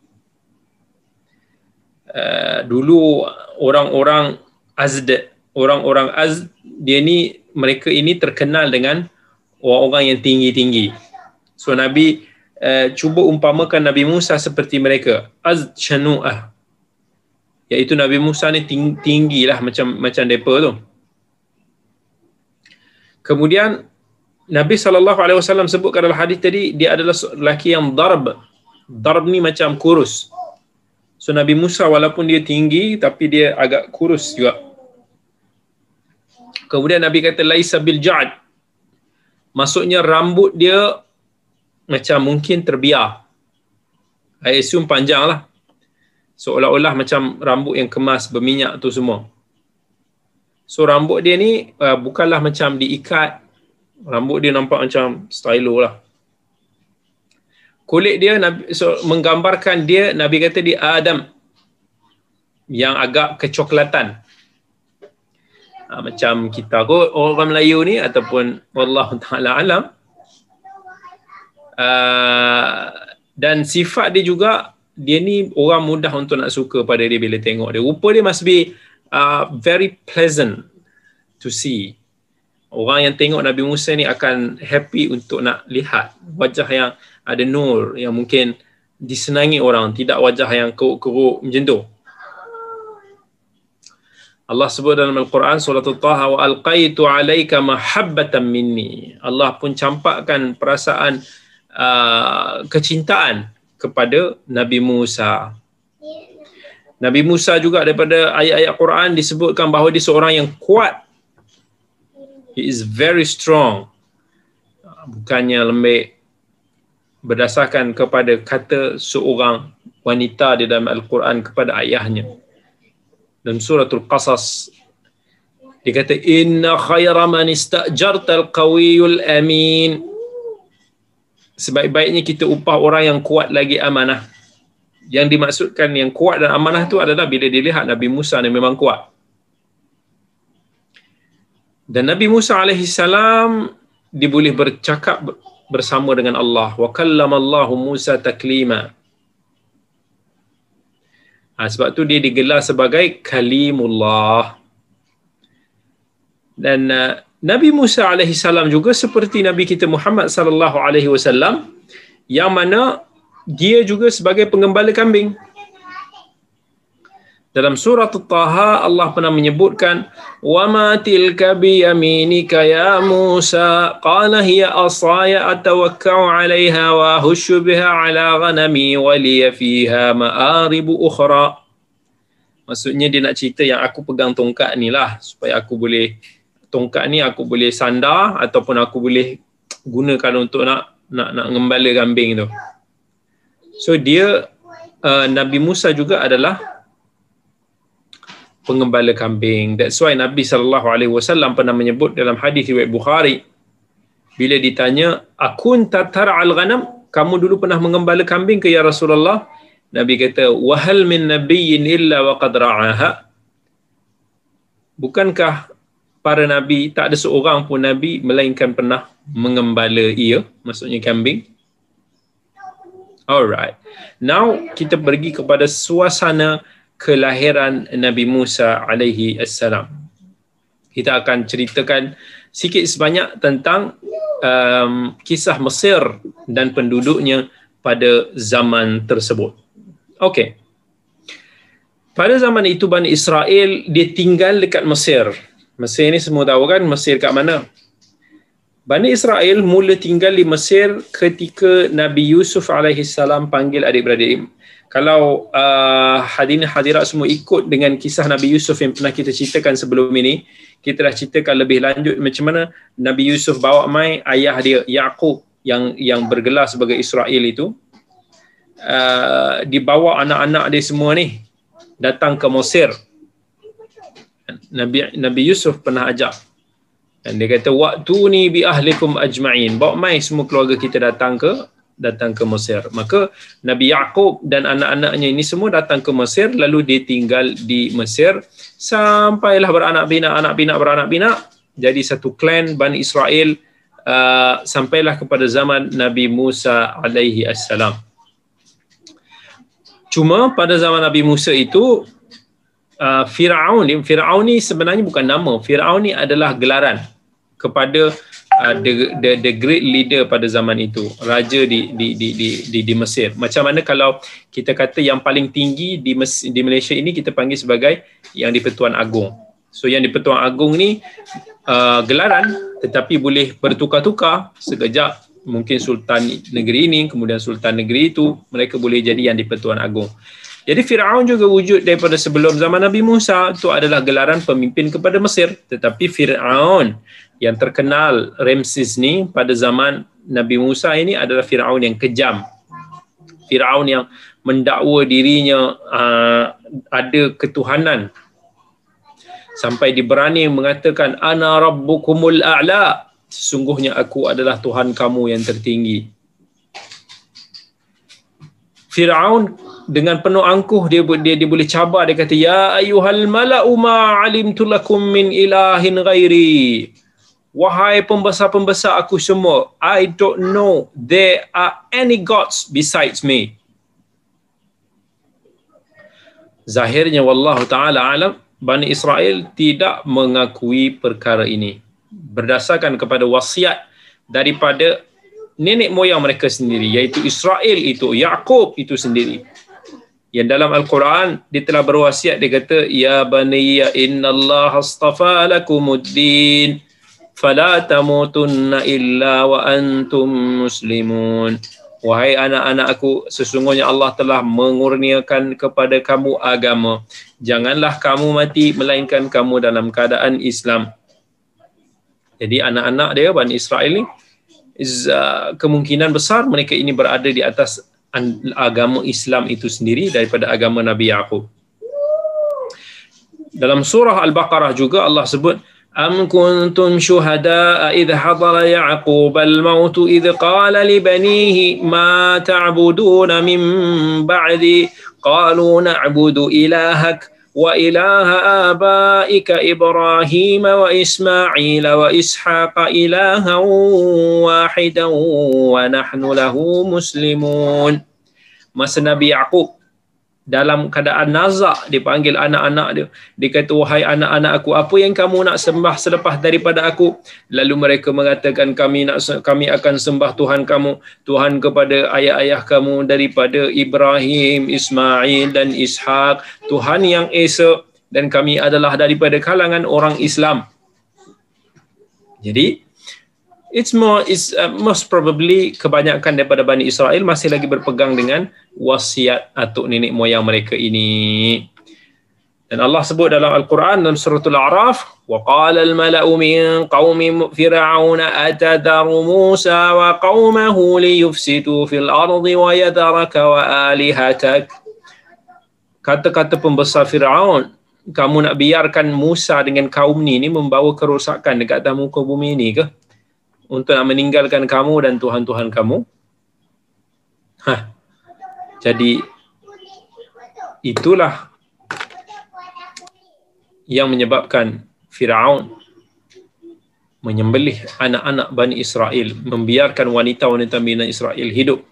Uh, dulu orang-orang Azd orang-orang Azd dia ni mereka ini terkenal dengan orang-orang yang tinggi-tinggi So Nabi uh, cuba umpamakan Nabi Musa seperti mereka. Az shanu'ah. Iaitu Nabi Musa ni ting- tinggi lah macam macam mereka tu. Kemudian Nabi SAW sebutkan dalam hadis tadi dia adalah lelaki yang darb. Darb ni macam kurus. So Nabi Musa walaupun dia tinggi tapi dia agak kurus juga. Kemudian Nabi kata laisa bil ja'd. Maksudnya rambut dia macam mungkin terbiar. I assume panjang lah. Seolah-olah macam rambut yang kemas berminyak tu semua. So rambut dia ni uh, bukanlah macam diikat. Rambut dia nampak macam stylo lah kulit dia so, menggambarkan dia Nabi kata dia Adam yang agak kecoklatan ha, macam kita kot orang Melayu ni ataupun wallahu taala alam uh, dan sifat dia juga dia ni orang mudah untuk nak suka pada dia bila tengok dia rupa dia must be uh, very pleasant to see orang yang tengok Nabi Musa ni akan happy untuk nak lihat wajah yang ada nur yang mungkin disenangi orang, tidak wajah yang keruk-keruk macam tu. Allah sebut dalam Al-Quran surah Taha wa alqaitu alaika mahabbatan minni. Allah pun campakkan perasaan uh, kecintaan kepada Nabi Musa. Nabi Musa juga daripada ayat-ayat Quran disebutkan bahawa dia seorang yang kuat. He is very strong. Bukannya lembek berdasarkan kepada kata seorang wanita di dalam Al-Quran kepada ayahnya. Dalam suratul Qasas dia kata inna khayra man istajarta al-qawiyul amin. Sebaik-baiknya kita upah orang yang kuat lagi amanah. Yang dimaksudkan yang kuat dan amanah itu adalah bila dilihat Nabi Musa yang memang kuat. Dan Nabi Musa alaihi salam dia boleh bercakap bersama dengan Allah wa kallamallahu Musa taklima ha, sebab tu dia digelar sebagai kalimullah dan uh, Nabi Musa alaihi salam juga seperti Nabi kita Muhammad sallallahu alaihi wasallam yang mana dia juga sebagai pengembala kambing. Dalam surah Taha Allah pernah menyebutkan wa ma tilka bi yaminika ya Musa? Qala hiya asaya atawakkau 'alayha wa hushu biha 'ala ghanami wa li fiha ma'arib ukhra. Maksudnya dia nak cerita yang aku pegang tongkat ni lah supaya aku boleh tongkat ni aku boleh sandar ataupun aku boleh gunakan untuk nak nak nak ngembala kambing tu. So dia uh, Nabi Musa juga adalah pengembala kambing. That's why Nabi sallallahu alaihi wasallam pernah menyebut dalam hadis riwayat Bukhari bila ditanya akun tatar al ghanam kamu dulu pernah mengembala kambing ke ya Rasulullah Nabi kata wahal min nabiyyin illa wa qad ra'aha bukankah para nabi tak ada seorang pun nabi melainkan pernah mengembala ia maksudnya kambing alright now kita pergi kepada suasana kelahiran Nabi Musa alaihi assalam. Kita akan ceritakan sikit sebanyak tentang um, kisah Mesir dan penduduknya pada zaman tersebut. Okey. Pada zaman itu Bani Israel dia tinggal dekat Mesir. Mesir ni semua tahu kan Mesir kat mana? Bani Israel mula tinggal di Mesir ketika Nabi Yusuf alaihi salam panggil adik-beradik kalau uh, hadirin hadirat semua ikut dengan kisah Nabi Yusuf yang pernah kita ceritakan sebelum ini, kita dah ceritakan lebih lanjut macam mana Nabi Yusuf bawa mai ayah dia Yaqub yang yang bergelar sebagai Israel itu uh, dibawa anak-anak dia semua ni datang ke Mesir. Nabi Nabi Yusuf pernah ajak dan dia kata waktu ni bi ahlikum ajma'in bawa mai semua keluarga kita datang ke datang ke Mesir. Maka Nabi Yaqub dan anak-anaknya ini semua datang ke Mesir lalu dia tinggal di Mesir sampailah beranak bina anak bina beranak bina jadi satu klan Bani Israel uh, sampailah kepada zaman Nabi Musa alaihi assalam. Cuma pada zaman Nabi Musa itu uh, Firaun ni Firaun ni sebenarnya bukan nama. Firaun ni adalah gelaran kepada uh, the, the the great leader pada zaman itu. Raja di di di di di, di Mesir. Macam mana kalau kita kata yang paling tinggi di Mes, di Malaysia ini kita panggil sebagai yang di Pertuan Agong so yang di Pertuan Agong ni uh, gelaran tetapi boleh bertukar-tukar sekejap. Mungkin sultan negeri ini kemudian sultan negeri itu mereka boleh jadi yang di-Pertuan Agong jadi Firaun juga wujud daripada sebelum zaman Nabi Musa itu adalah gelaran pemimpin kepada Mesir. Tetapi Firaun yang terkenal Ramses ni pada zaman Nabi Musa ini adalah Firaun yang kejam. Firaun yang mendakwa dirinya uh, ada ketuhanan. Sampai diberani mengatakan ana rabbukumul a'la. Sesungguhnya aku adalah tuhan kamu yang tertinggi. Firaun dengan penuh angkuh dia dia, dia boleh cabar dia kata ya ayyuhal mala'u ma alimtu lakum min ilahin ghairi. Wahai pembesar-pembesar aku semua i don't know there are any gods besides me. Zahirnya wallahu taala alam Bani Israel tidak mengakui perkara ini. Berdasarkan kepada wasiat daripada nenek moyang mereka sendiri iaitu Israel itu Yaqub itu sendiri yang dalam al-Quran dia telah berwasiat dia kata ya bani ya innallaha astafa lakumuddin fala tamutunna illa wa antum muslimun Wahai anak-anak aku, sesungguhnya Allah telah mengurniakan kepada kamu agama. Janganlah kamu mati, melainkan kamu dalam keadaan Islam. Jadi anak-anak dia, Bani Israel ni, kemungkinan besar mereka ini berada di atas agama Islam itu sendiri daripada agama Nabi Yaakob. Dalam surah Al-Baqarah juga Allah sebut, أم كنتم شهداء إذ حضر يعقوب الموت إذ قال لبنيه ما تعبدون من بعدي قالوا نعبد إلهك وإله آبائك إبراهيم وإسماعيل وإسحاق إلها واحدا ونحن له مسلمون. Masa Nabi dalam keadaan nazak dipanggil anak-anak dia. Dia kata wahai anak-anak aku apa yang kamu nak sembah selepas daripada aku? Lalu mereka mengatakan kami nak kami akan sembah Tuhan kamu Tuhan kepada ayah-ayah kamu daripada Ibrahim Ismail dan Ishak Tuhan yang esa. Dan kami adalah daripada kalangan orang Islam. Jadi it's more is uh, most probably kebanyakan daripada Bani Israel masih lagi berpegang dengan wasiat atuk nenek moyang mereka ini. Dan Allah sebut dalam Al-Quran dalam surah Al-A'raf, qaumi fir'aun atadaru Musa wa qaumahu liyufsidu fil ardi wa yadaraka wa alihatak. Kata-kata pembesar Firaun, kamu nak biarkan Musa dengan kaum ni ni membawa kerosakan dekat atas muka bumi ni ke? Untuk nak meninggalkan kamu dan Tuhan-Tuhan kamu? Hah, jadi itulah yang menyebabkan Firaun menyembelih anak-anak Bani Israel, membiarkan wanita-wanita Bani Israel hidup.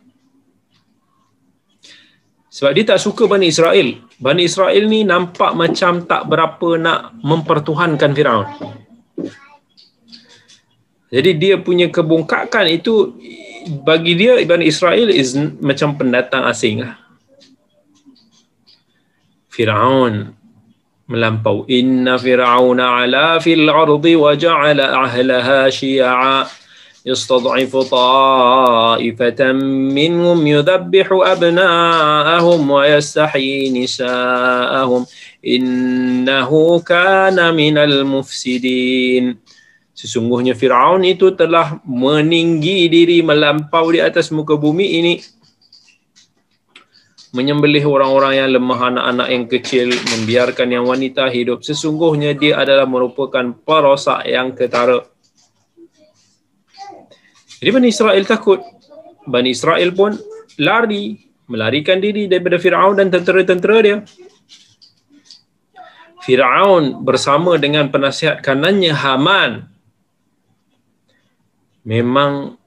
Sebab dia tak suka Bani Israel. Bani Israel ni nampak macam tak berapa nak mempertuhankan Firaun. Jadi dia punya kebongkakan itu bagi dia Ibn Israel is macam pendatang asing lah. Firaun melampau inna fir'auna ala fil ardi wa ja'ala ahlaha syi'a ta'ifatan minhum yudhabbihu abna'ahum wa yastahyi nisa'ahum innahu kana minal mufsidin Sesungguhnya Firaun itu telah meninggi diri melampau di atas muka bumi ini menyembelih orang-orang yang lemah anak-anak yang kecil membiarkan yang wanita hidup. Sesungguhnya dia adalah merupakan perosak yang ketara. Jadi Bani Israel takut. Bani Israel pun lari melarikan diri daripada Firaun dan tentera-tentera dia. Firaun bersama dengan penasihat kanannya Haman memang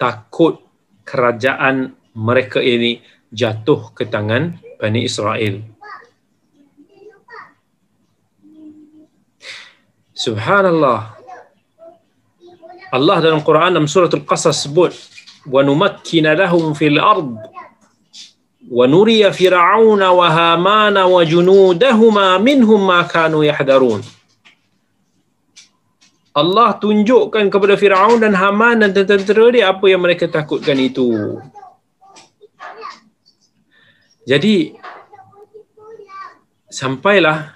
takut kerajaan mereka ini jatuh ke tangan Bani Israel. Subhanallah. Allah dalam Quran dalam surah Al-Qasas sebut wa numakkina lahum fil ard wa nuriya fir'auna wa hamana wa junudahuma minhum ma kanu yahdarun Allah tunjukkan kepada Firaun dan Haman dan tentera dia apa yang mereka takutkan itu. Jadi sampailah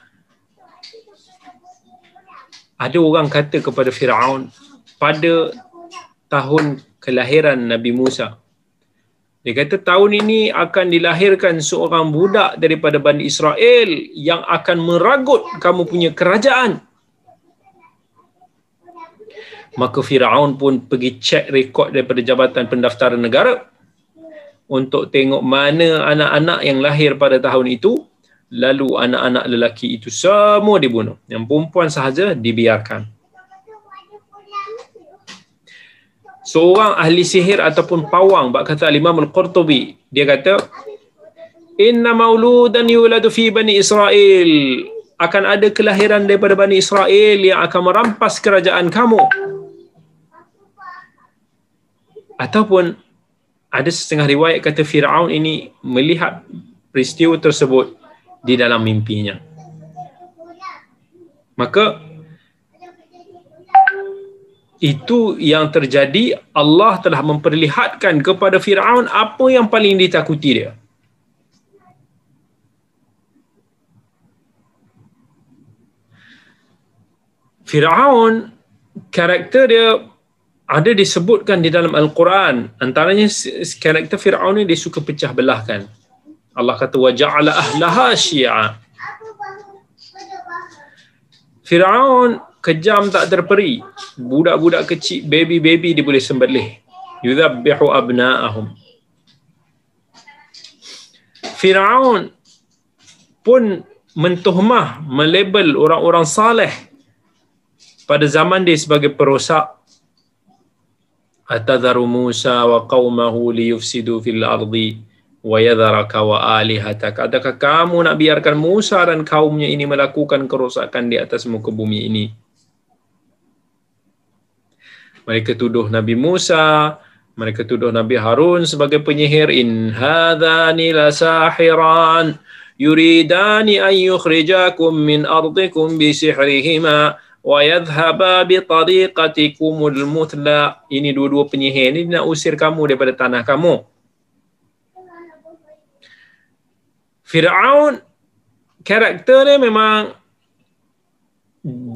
ada orang kata kepada Firaun pada tahun kelahiran Nabi Musa. Dia kata tahun ini akan dilahirkan seorang budak daripada Bani Israel yang akan meragut kamu punya kerajaan. Maka Firaun pun pergi cek rekod daripada Jabatan Pendaftaran Negara untuk tengok mana anak-anak yang lahir pada tahun itu lalu anak-anak lelaki itu semua dibunuh. Yang perempuan sahaja dibiarkan. seorang ahli sihir ataupun pawang bak kata Imam Al-Qurtubi dia kata inna mauludan yuladu fi bani Israel akan ada kelahiran daripada Bani Israel yang akan merampas kerajaan kamu ataupun ada setengah riwayat kata Fir'aun ini melihat peristiwa tersebut di dalam mimpinya. Maka itu yang terjadi Allah telah memperlihatkan kepada Firaun apa yang paling ditakuti dia. Firaun karakter dia ada disebutkan di dalam Al-Quran antaranya karakter Firaun ni dia suka pecah belahkan. Allah kata wa ja'ala ahlaha syi'a. Firaun kejam tak terperi. Budak-budak kecil baby-baby dia boleh sembelih. Yudhabbihu abna'ahum. Firaun pun mentuhmah melabel orang-orang saleh pada zaman dia sebagai perosak atadharu Musa wa qaumahu liyufsidu fil ardi wa yadharaka wa alihataka adakah kamu nak biarkan Musa dan kaumnya ini melakukan kerosakan di atas muka bumi ini? Mereka tuduh Nabi Musa, mereka tuduh Nabi Harun sebagai penyihir. In hadhani la sahiran yuridani an yukhrijakum min ardikum bi sihrihima wa yadhhaba bi tariqatikumul muthla. Ini dua-dua penyihir ini nak usir kamu daripada tanah kamu. Fir'aun karakter dia memang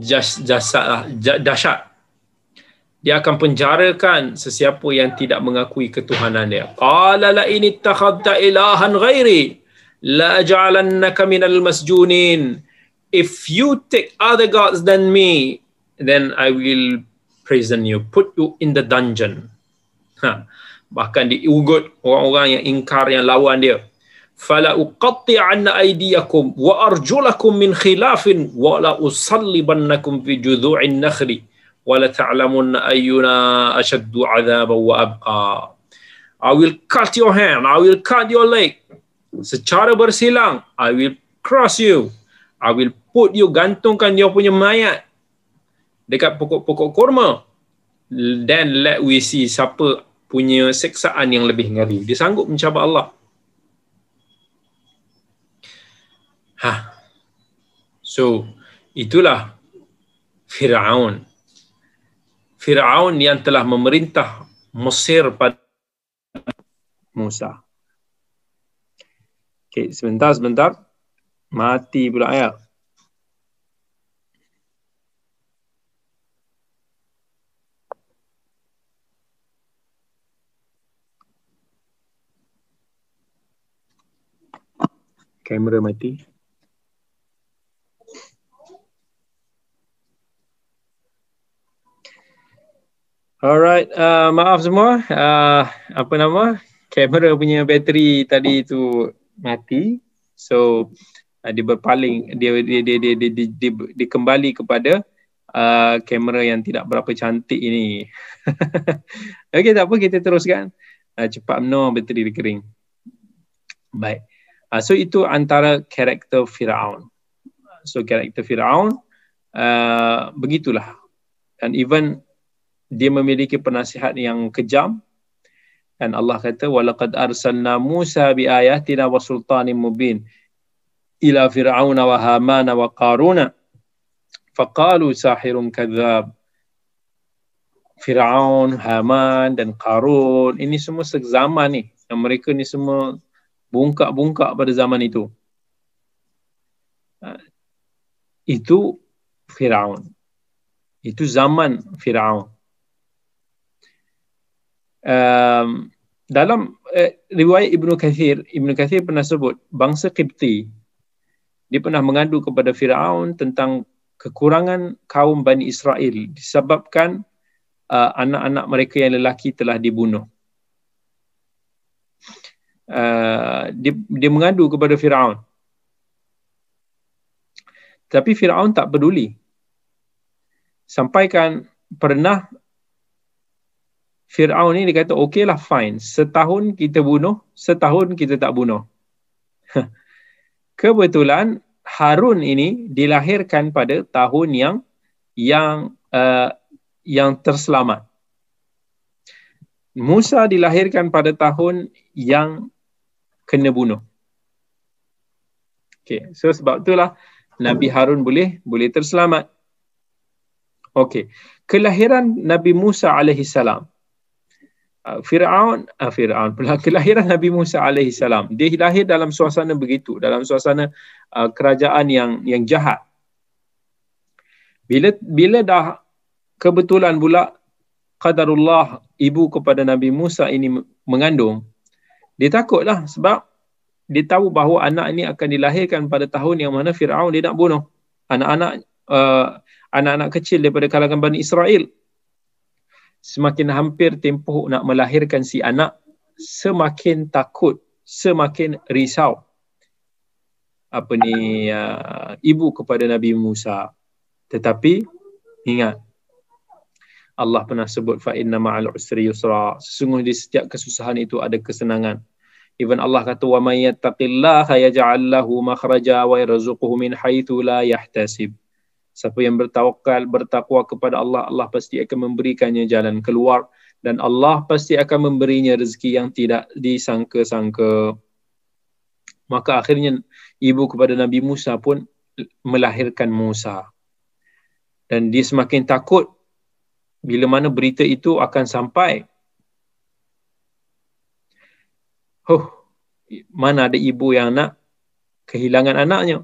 jas, jasad lah, dahsyat dia akan penjarakan sesiapa yang tidak mengakui ketuhanan dia. Qala la in ittakhadta ilahan ghairi la aj'alannaka minal masjunin. If you take other gods than me, then I will prison you, put you in the dungeon. Ha. Bahkan diugut orang-orang yang ingkar yang lawan dia. Fala uqatti anna aydiyakum wa arjulakum min khilafin wa la usallibannakum fi judhu'in nakhli wala ta'lamun ayyuna ashaddu 'adhaban wa abqa I will cut your hand I will cut your leg secara bersilang I will cross you I will put you gantungkan dia punya mayat dekat pokok-pokok kurma then let we see siapa punya seksaan yang lebih ngeri. Dia sanggup mencabar Allah. Ha. So itulah Firaun. Fir'aun yang telah memerintah Mesir pada Musa. Okey, sebentar, sebentar. Mati pula ayat. Kamera mati. Alright, uh, maaf semua. Uh, apa nama? Kamera punya bateri tadi tu mati. So uh, dia berpaling dia dia dia dia, dia, dia, dia, dia kembali kepada uh, kamera yang tidak berapa cantik ini. Okey, tak apa kita teruskan. Uh, cepat menor bateri dia kering. Baik. Uh, so itu antara karakter Firaun. So karakter Firaun uh, begitulah. Dan even dia memiliki penasihat yang kejam dan Allah kata walaqad arsalna Musa bi ayatina wa sultanin mubin wa hamana wa qaruna faqalu sahirun kadzab Firaun, Haman dan Qarun ini semua sezaman ni. Yang mereka ni semua bungkak-bungkak pada zaman itu. Ha, itu Firaun. Itu zaman Firaun. Um, dalam uh, riwayat Ibnu Kathir, Ibnu Kathir pernah sebut bangsa Qibti dia pernah mengadu kepada Firaun tentang kekurangan kaum Bani Israel disebabkan uh, anak-anak mereka yang lelaki telah dibunuh. Uh, dia, dia mengadu kepada Firaun. Tapi Firaun tak peduli. Sampaikan pernah Firaun ni dia kata okeylah fine setahun kita bunuh setahun kita tak bunuh. kebetulan Harun ini dilahirkan pada tahun yang yang uh, yang terselamat. Musa dilahirkan pada tahun yang kena bunuh. Okay, so sebab itulah Nabi Harun boleh boleh terselamat. Okay, kelahiran Nabi Musa alaihi salam Firaun uh, Firaun. Pula kelahiran Nabi Musa alaihi salam. Dia lahir dalam suasana begitu dalam suasana uh, kerajaan yang yang jahat. Bila bila dah kebetulan pula qadarullah ibu kepada Nabi Musa ini mengandung dia takutlah sebab dia tahu bahawa anak ini akan dilahirkan pada tahun yang mana Firaun dia nak bunuh. Anak-anak uh, anak-anak kecil daripada kalangan Bani Israel semakin hampir tempoh nak melahirkan si anak, semakin takut, semakin risau. Apa ni uh, ibu kepada Nabi Musa. Tetapi ingat Allah pernah sebut fa inna ma'al usri yusra. Sesungguhnya di setiap kesusahan itu ada kesenangan. Even Allah kata wa may yattaqillaha yaj'al lahu makhraja wa yarzuquhu min haitsu la yahtasib. Siapa yang bertawakal, bertakwa kepada Allah, Allah pasti akan memberikannya jalan keluar dan Allah pasti akan memberinya rezeki yang tidak disangka-sangka. Maka akhirnya ibu kepada Nabi Musa pun melahirkan Musa. Dan dia semakin takut bila mana berita itu akan sampai. Huh, mana ada ibu yang nak kehilangan anaknya?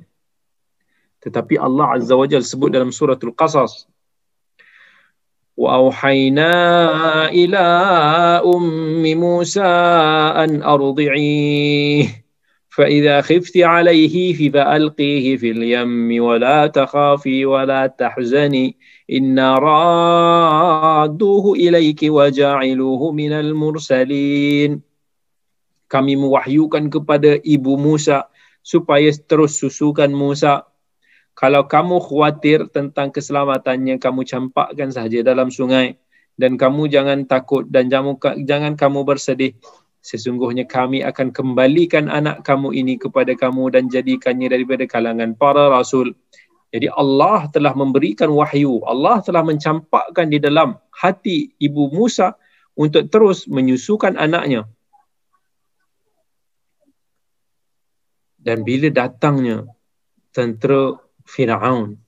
tetapi Allah Azza wa Jal sebut dalam suratul Qasas wa auhayna ila ummi Musa an ardi'i فإذا خفت عليه فألقيه في اليم ولا تخافي ولا تحزني إنا رادوه إليك وجاعلوه من المرسلين kami mewahyukan kepada ibu Musa supaya terus susukan Musa kalau kamu khawatir tentang keselamatannya, kamu campakkan sahaja dalam sungai. Dan kamu jangan takut dan jangan kamu bersedih. Sesungguhnya kami akan kembalikan anak kamu ini kepada kamu dan jadikannya daripada kalangan para rasul. Jadi Allah telah memberikan wahyu. Allah telah mencampakkan di dalam hati ibu Musa untuk terus menyusukan anaknya. Dan bila datangnya tentera Fir'aun.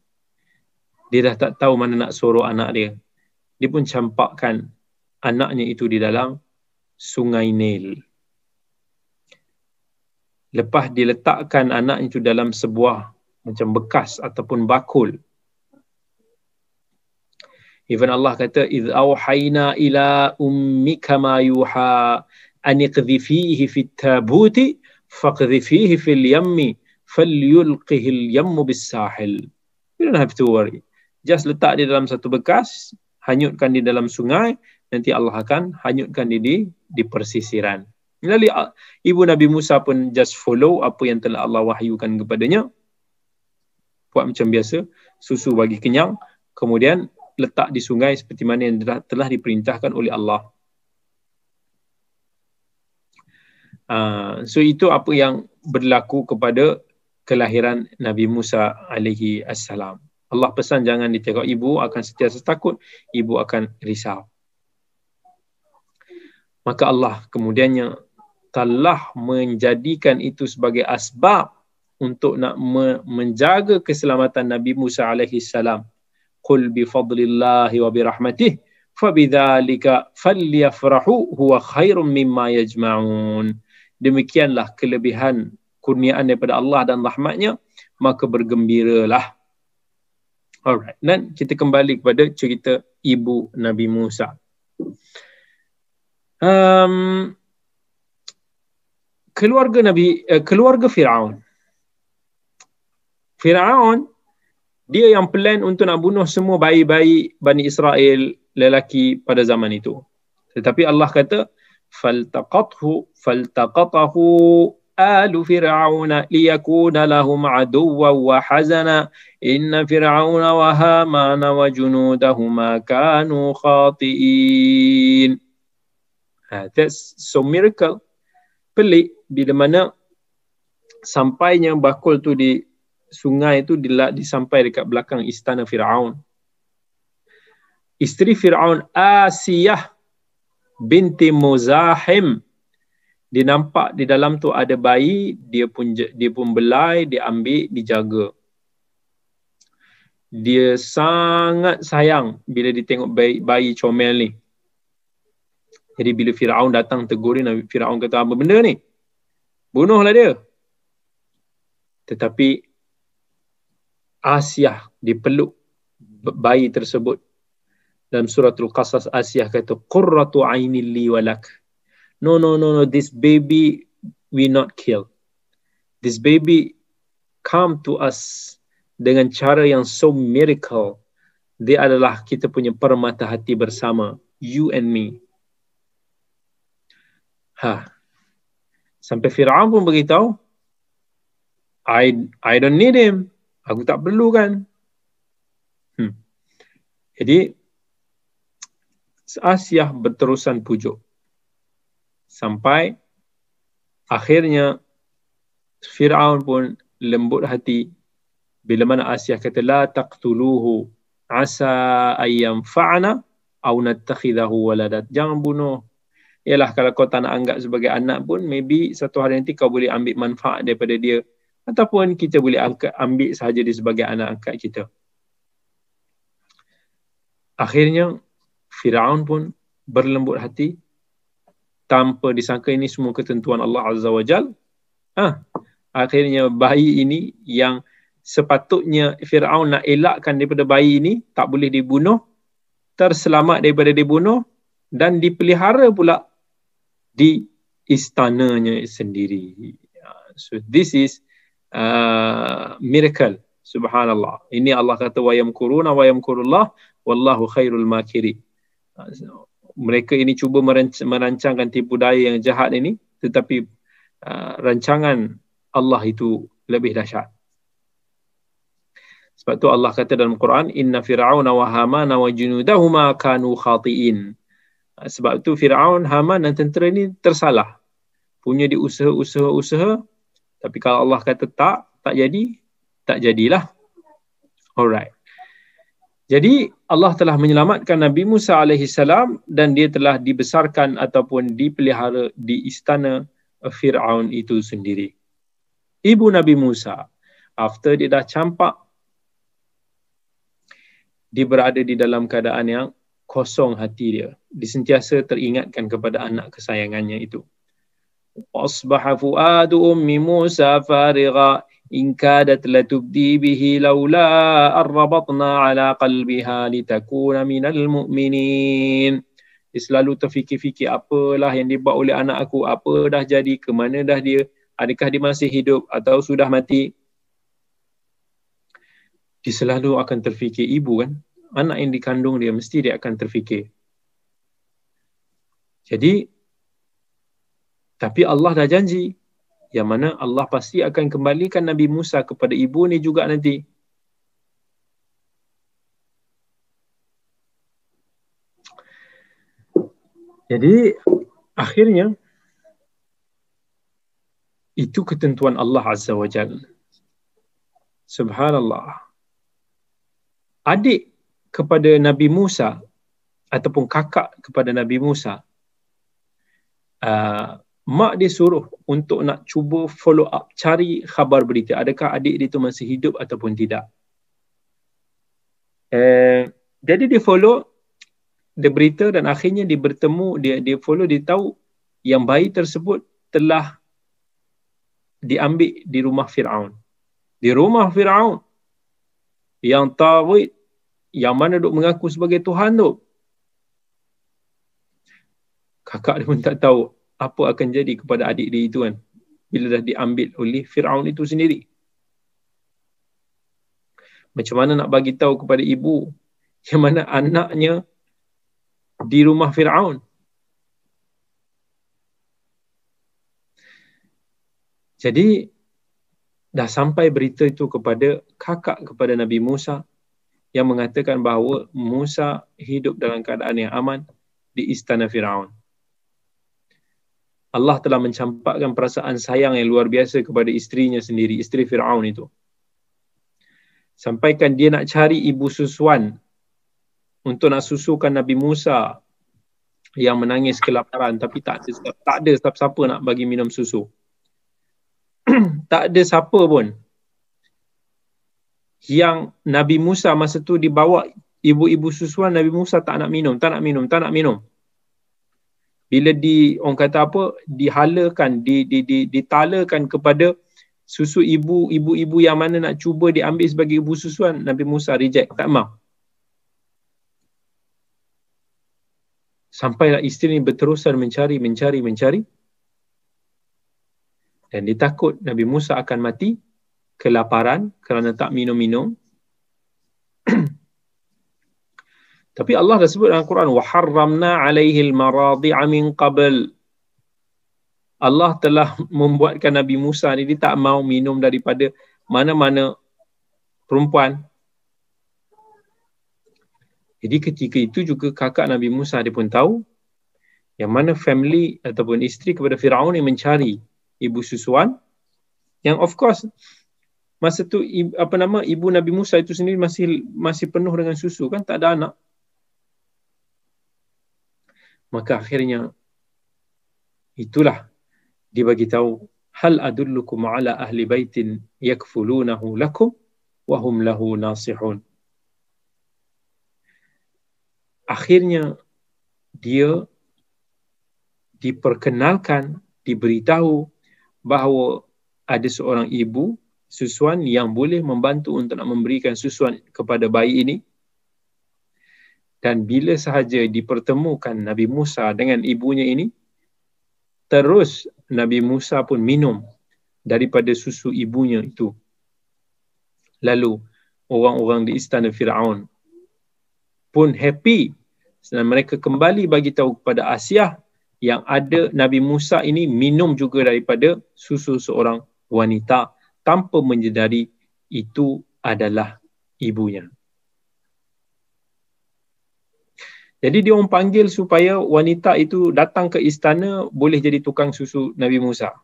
Dia dah tak tahu mana nak suruh anak dia. Dia pun campakkan anaknya itu di dalam sungai Nil. Lepas diletakkan anak itu dalam sebuah macam bekas ataupun bakul. Even Allah kata, إِذْ ila إِلَىٰ أُمِّكَ yuha يُوحَىٰ أَنِقْذِفِيهِ فِي التَّابُوتِ فَقْذِفِيهِ fil yammi falyulqihil yammu bis sahil. You don't have to worry. Just letak dia dalam satu bekas, hanyutkan dia dalam sungai, nanti Allah akan hanyutkan dia di, di persisiran. Lalu ibu Nabi Musa pun just follow apa yang telah Allah wahyukan kepadanya. Buat macam biasa, susu bagi kenyang, kemudian letak di sungai seperti mana yang telah, telah diperintahkan oleh Allah. Uh, so itu apa yang berlaku kepada kelahiran Nabi Musa alaihi assalam. Allah pesan jangan ditengok ibu akan sentiasa takut, ibu akan risau. Maka Allah kemudiannya telah menjadikan itu sebagai asbab untuk nak menjaga keselamatan Nabi Musa alaihi salam. Qul bi fadlillahi wa bi rahmatih fabidzalika falyafrahu huwa khairum mimma yajma'un demikianlah kelebihan kurniaan daripada Allah dan rahmatnya maka bergembiralah. Alright. Dan kita kembali kepada cerita ibu Nabi Musa. Um, keluarga Nabi uh, keluarga Firaun. Firaun dia yang plan untuk nak bunuh semua bayi-bayi Bani Israel lelaki pada zaman itu. Tetapi Allah kata faltaqathu faltaqatahu lahum aduwwan wa hazana inna fir'auna wa hamana wa junudahuma kanu khati'in. Ha, that's so miracle. Pelik bila mana sampainya bakul tu di sungai itu disampai dekat belakang istana Firaun. Isteri Firaun Asiyah binti Muzahim dia nampak di dalam tu ada bayi, dia pun dia pun belai, dia ambil, dijaga. Dia sangat sayang bila dia tengok bayi, bayi comel ni. Jadi bila Firaun datang tegur dia, Firaun kata apa benda ni? Bunuhlah dia. Tetapi Asiyah dipeluk bayi tersebut dalam suratul qasas Asiyah kata qurratu aini li walak no no no no this baby we not kill this baby come to us dengan cara yang so miracle dia adalah kita punya permata hati bersama you and me ha sampai Firaun pun beritahu I I don't need him Aku tak perlu kan. Hmm. Jadi Asyah berterusan pujuk. Sampai akhirnya Fir'aun pun lembut hati bila mana Asyah kata la taqtuluhu asa ayyam fa'ana au nattakhidahu waladat. Jangan bunuh. Yalah kalau kau tak nak anggap sebagai anak pun maybe satu hari nanti kau boleh ambil manfaat daripada dia ataupun kita boleh ambil sahaja dia sebagai anak angkat kita. Akhirnya Firaun pun berlembut hati tanpa disangka ini semua ketentuan Allah Azza wa Jal. Ha, akhirnya bayi ini yang sepatutnya Firaun nak elakkan daripada bayi ini tak boleh dibunuh, terselamat daripada dibunuh dan dipelihara pula di istananya sendiri. So this is uh, miracle subhanallah ini Allah kata wa yamkuruna wa yamkurullah wallahu khairul makiri uh, mereka ini cuba merancangkan tipu daya yang jahat ini tetapi uh, rancangan Allah itu lebih dahsyat sebab tu Allah kata dalam Quran inna fir'auna wa hamana wa junudahuma kanu khati'in uh, sebab tu Firaun, Haman dan tentera ini tersalah. Punya di usaha-usaha-usaha tapi kalau Allah kata tak, tak jadi, tak jadilah. Alright. Jadi Allah telah menyelamatkan Nabi Musa alaihi salam dan dia telah dibesarkan ataupun dipelihara di istana Firaun itu sendiri. Ibu Nabi Musa after dia dah campak dia berada di dalam keadaan yang kosong hati dia. Dia sentiasa teringatkan kepada anak kesayangannya itu. Asbaha fuadu ummi Musa fariqa إن كادت لتبدي به لولا أن ربطنا على قلبها لتكون من المؤمنين dia selalu terfikir-fikir apalah yang dibuat oleh anak aku, apa dah jadi, ke mana dah dia, adakah dia masih hidup atau sudah mati. Dia selalu akan terfikir ibu kan, anak yang dikandung dia mesti dia akan terfikir. Jadi tapi Allah dah janji yang mana Allah pasti akan kembalikan Nabi Musa kepada ibu ni juga nanti. Jadi akhirnya itu ketentuan Allah Azza wa Jal. Subhanallah. Adik kepada Nabi Musa ataupun kakak kepada Nabi Musa uh, mak dia suruh untuk nak cuba follow up cari khabar berita adakah adik dia tu masih hidup ataupun tidak eh jadi dia follow dia berita dan akhirnya dia bertemu dia dia follow dia tahu yang bayi tersebut telah diambil di rumah Firaun. Di rumah Firaun yang tawid yang mana duk mengaku sebagai Tuhan tu. Kakak dia pun tak tahu apa akan jadi kepada adik dia itu kan bila dah diambil oleh Firaun itu sendiri. Macam mana nak bagi tahu kepada ibu yang mana anaknya di rumah Fir'aun. Jadi dah sampai berita itu kepada kakak kepada Nabi Musa yang mengatakan bahawa Musa hidup dalam keadaan yang aman di istana Firaun. Allah telah mencampakkan perasaan sayang yang luar biasa kepada istrinya sendiri, isteri Firaun itu. Sampaikan dia nak cari ibu susuan untuk nak susukan Nabi Musa yang menangis kelaparan tapi tak ada tak ada siapa-siapa nak bagi minum susu. tak ada siapa pun yang Nabi Musa masa tu dibawa ibu-ibu susuan Nabi Musa tak nak minum, tak nak minum, tak nak minum. Bila di orang kata apa dihalakan, di di di ditalakan kepada susu ibu ibu-ibu yang mana nak cuba diambil sebagai ibu susuan Nabi Musa reject tak mau. sampailah isteri ini berterusan mencari, mencari, mencari. Dan dia takut Nabi Musa akan mati kelaparan kerana tak minum-minum. Tapi Allah dah sebut dalam Quran wa harramna alaihi al-maradi'a min qabl. Allah telah membuatkan Nabi Musa ni dia tak mau minum daripada mana-mana perempuan. Jadi ketika itu juga kakak Nabi Musa dia pun tahu yang mana family ataupun isteri kepada Firaun yang mencari ibu susuan yang of course masa tu apa nama ibu Nabi Musa itu sendiri masih masih penuh dengan susu kan tak ada anak maka akhirnya itulah dia bagi tahu hal adullukum ala ahli baitin yakfulunahu lakum wa hum lahu nasihun akhirnya dia diperkenalkan, diberitahu bahawa ada seorang ibu susuan yang boleh membantu untuk nak memberikan susuan kepada bayi ini. Dan bila sahaja dipertemukan Nabi Musa dengan ibunya ini, terus Nabi Musa pun minum daripada susu ibunya itu. Lalu orang-orang di istana Firaun pun happy dan mereka kembali bagi tahu kepada Asia yang ada Nabi Musa ini minum juga daripada susu seorang wanita tanpa menyedari itu adalah ibunya. Jadi dia orang panggil supaya wanita itu datang ke istana boleh jadi tukang susu Nabi Musa.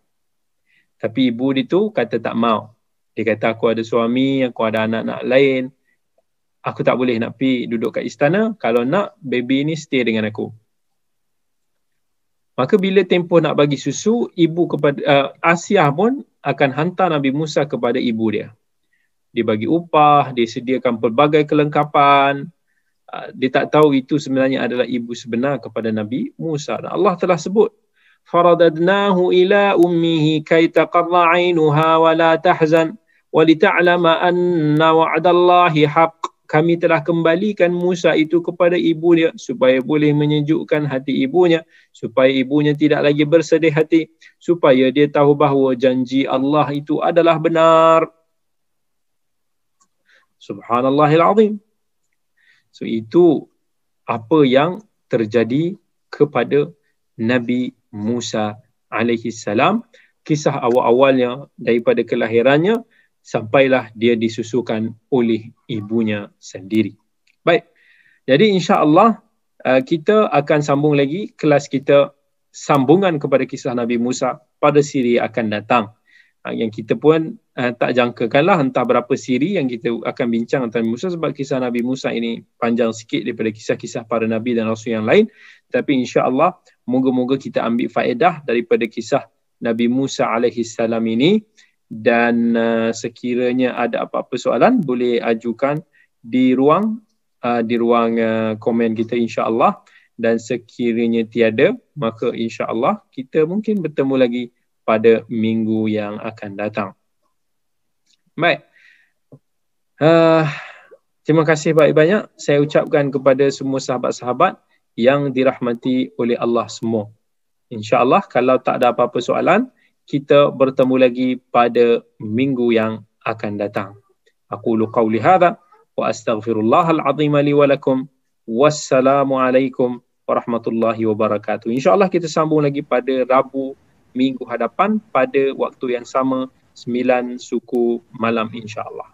Tapi ibu dia tu kata tak mau. Dia kata aku ada suami, aku ada anak-anak lain. Aku tak boleh nak pi duduk kat istana. Kalau nak baby ni stay dengan aku. Maka bila tempoh nak bagi susu ibu kepada uh, Asia pun akan hantar Nabi Musa kepada ibu dia. Dia bagi upah dia sediakan pelbagai kelengkapan dia tak tahu itu sebenarnya adalah ibu sebenar kepada Nabi Musa. Dan Allah telah sebut faradadnahu ila ummihi kay taqarra 'ainuha wa la tahzan wa lit'alama anna wa'dallahi haqq. Kami telah kembalikan Musa itu kepada ibu dia supaya boleh menyejukkan hati ibunya supaya ibunya tidak lagi bersedih hati supaya dia tahu bahawa janji Allah itu adalah benar. Subhanallahil azim so itu apa yang terjadi kepada Nabi Musa alaihi salam kisah awal-awalnya daripada kelahirannya sampailah dia disusukan oleh ibunya sendiri. Baik. Jadi insya-Allah uh, kita akan sambung lagi kelas kita sambungan kepada kisah Nabi Musa pada siri akan datang. Uh, yang kita pun uh, tak jangkakanlah entah berapa siri yang kita akan bincang tentang Musa sebab kisah Nabi Musa ini panjang sikit daripada kisah-kisah para nabi dan rasul yang lain. Tapi insya-Allah moga-moga kita ambil faedah daripada kisah Nabi Musa salam ini dan uh, sekiranya ada apa-apa soalan boleh ajukan di ruang uh, di ruang uh, komen kita insya-Allah dan sekiranya tiada maka insya-Allah kita mungkin bertemu lagi pada minggu yang akan datang. Baik. Uh, terima kasih banyak-banyak saya ucapkan kepada semua sahabat-sahabat yang dirahmati oleh Allah semua. Insya-Allah kalau tak ada apa-apa soalan, kita bertemu lagi pada minggu yang akan datang. Aku lu qauli hadha wa astaghfirullahal azim li wa lakum. Wassalamualaikum warahmatullahi wabarakatuh. InsyaAllah kita sambung lagi pada Rabu minggu hadapan pada waktu yang sama 9 suku malam insyaAllah.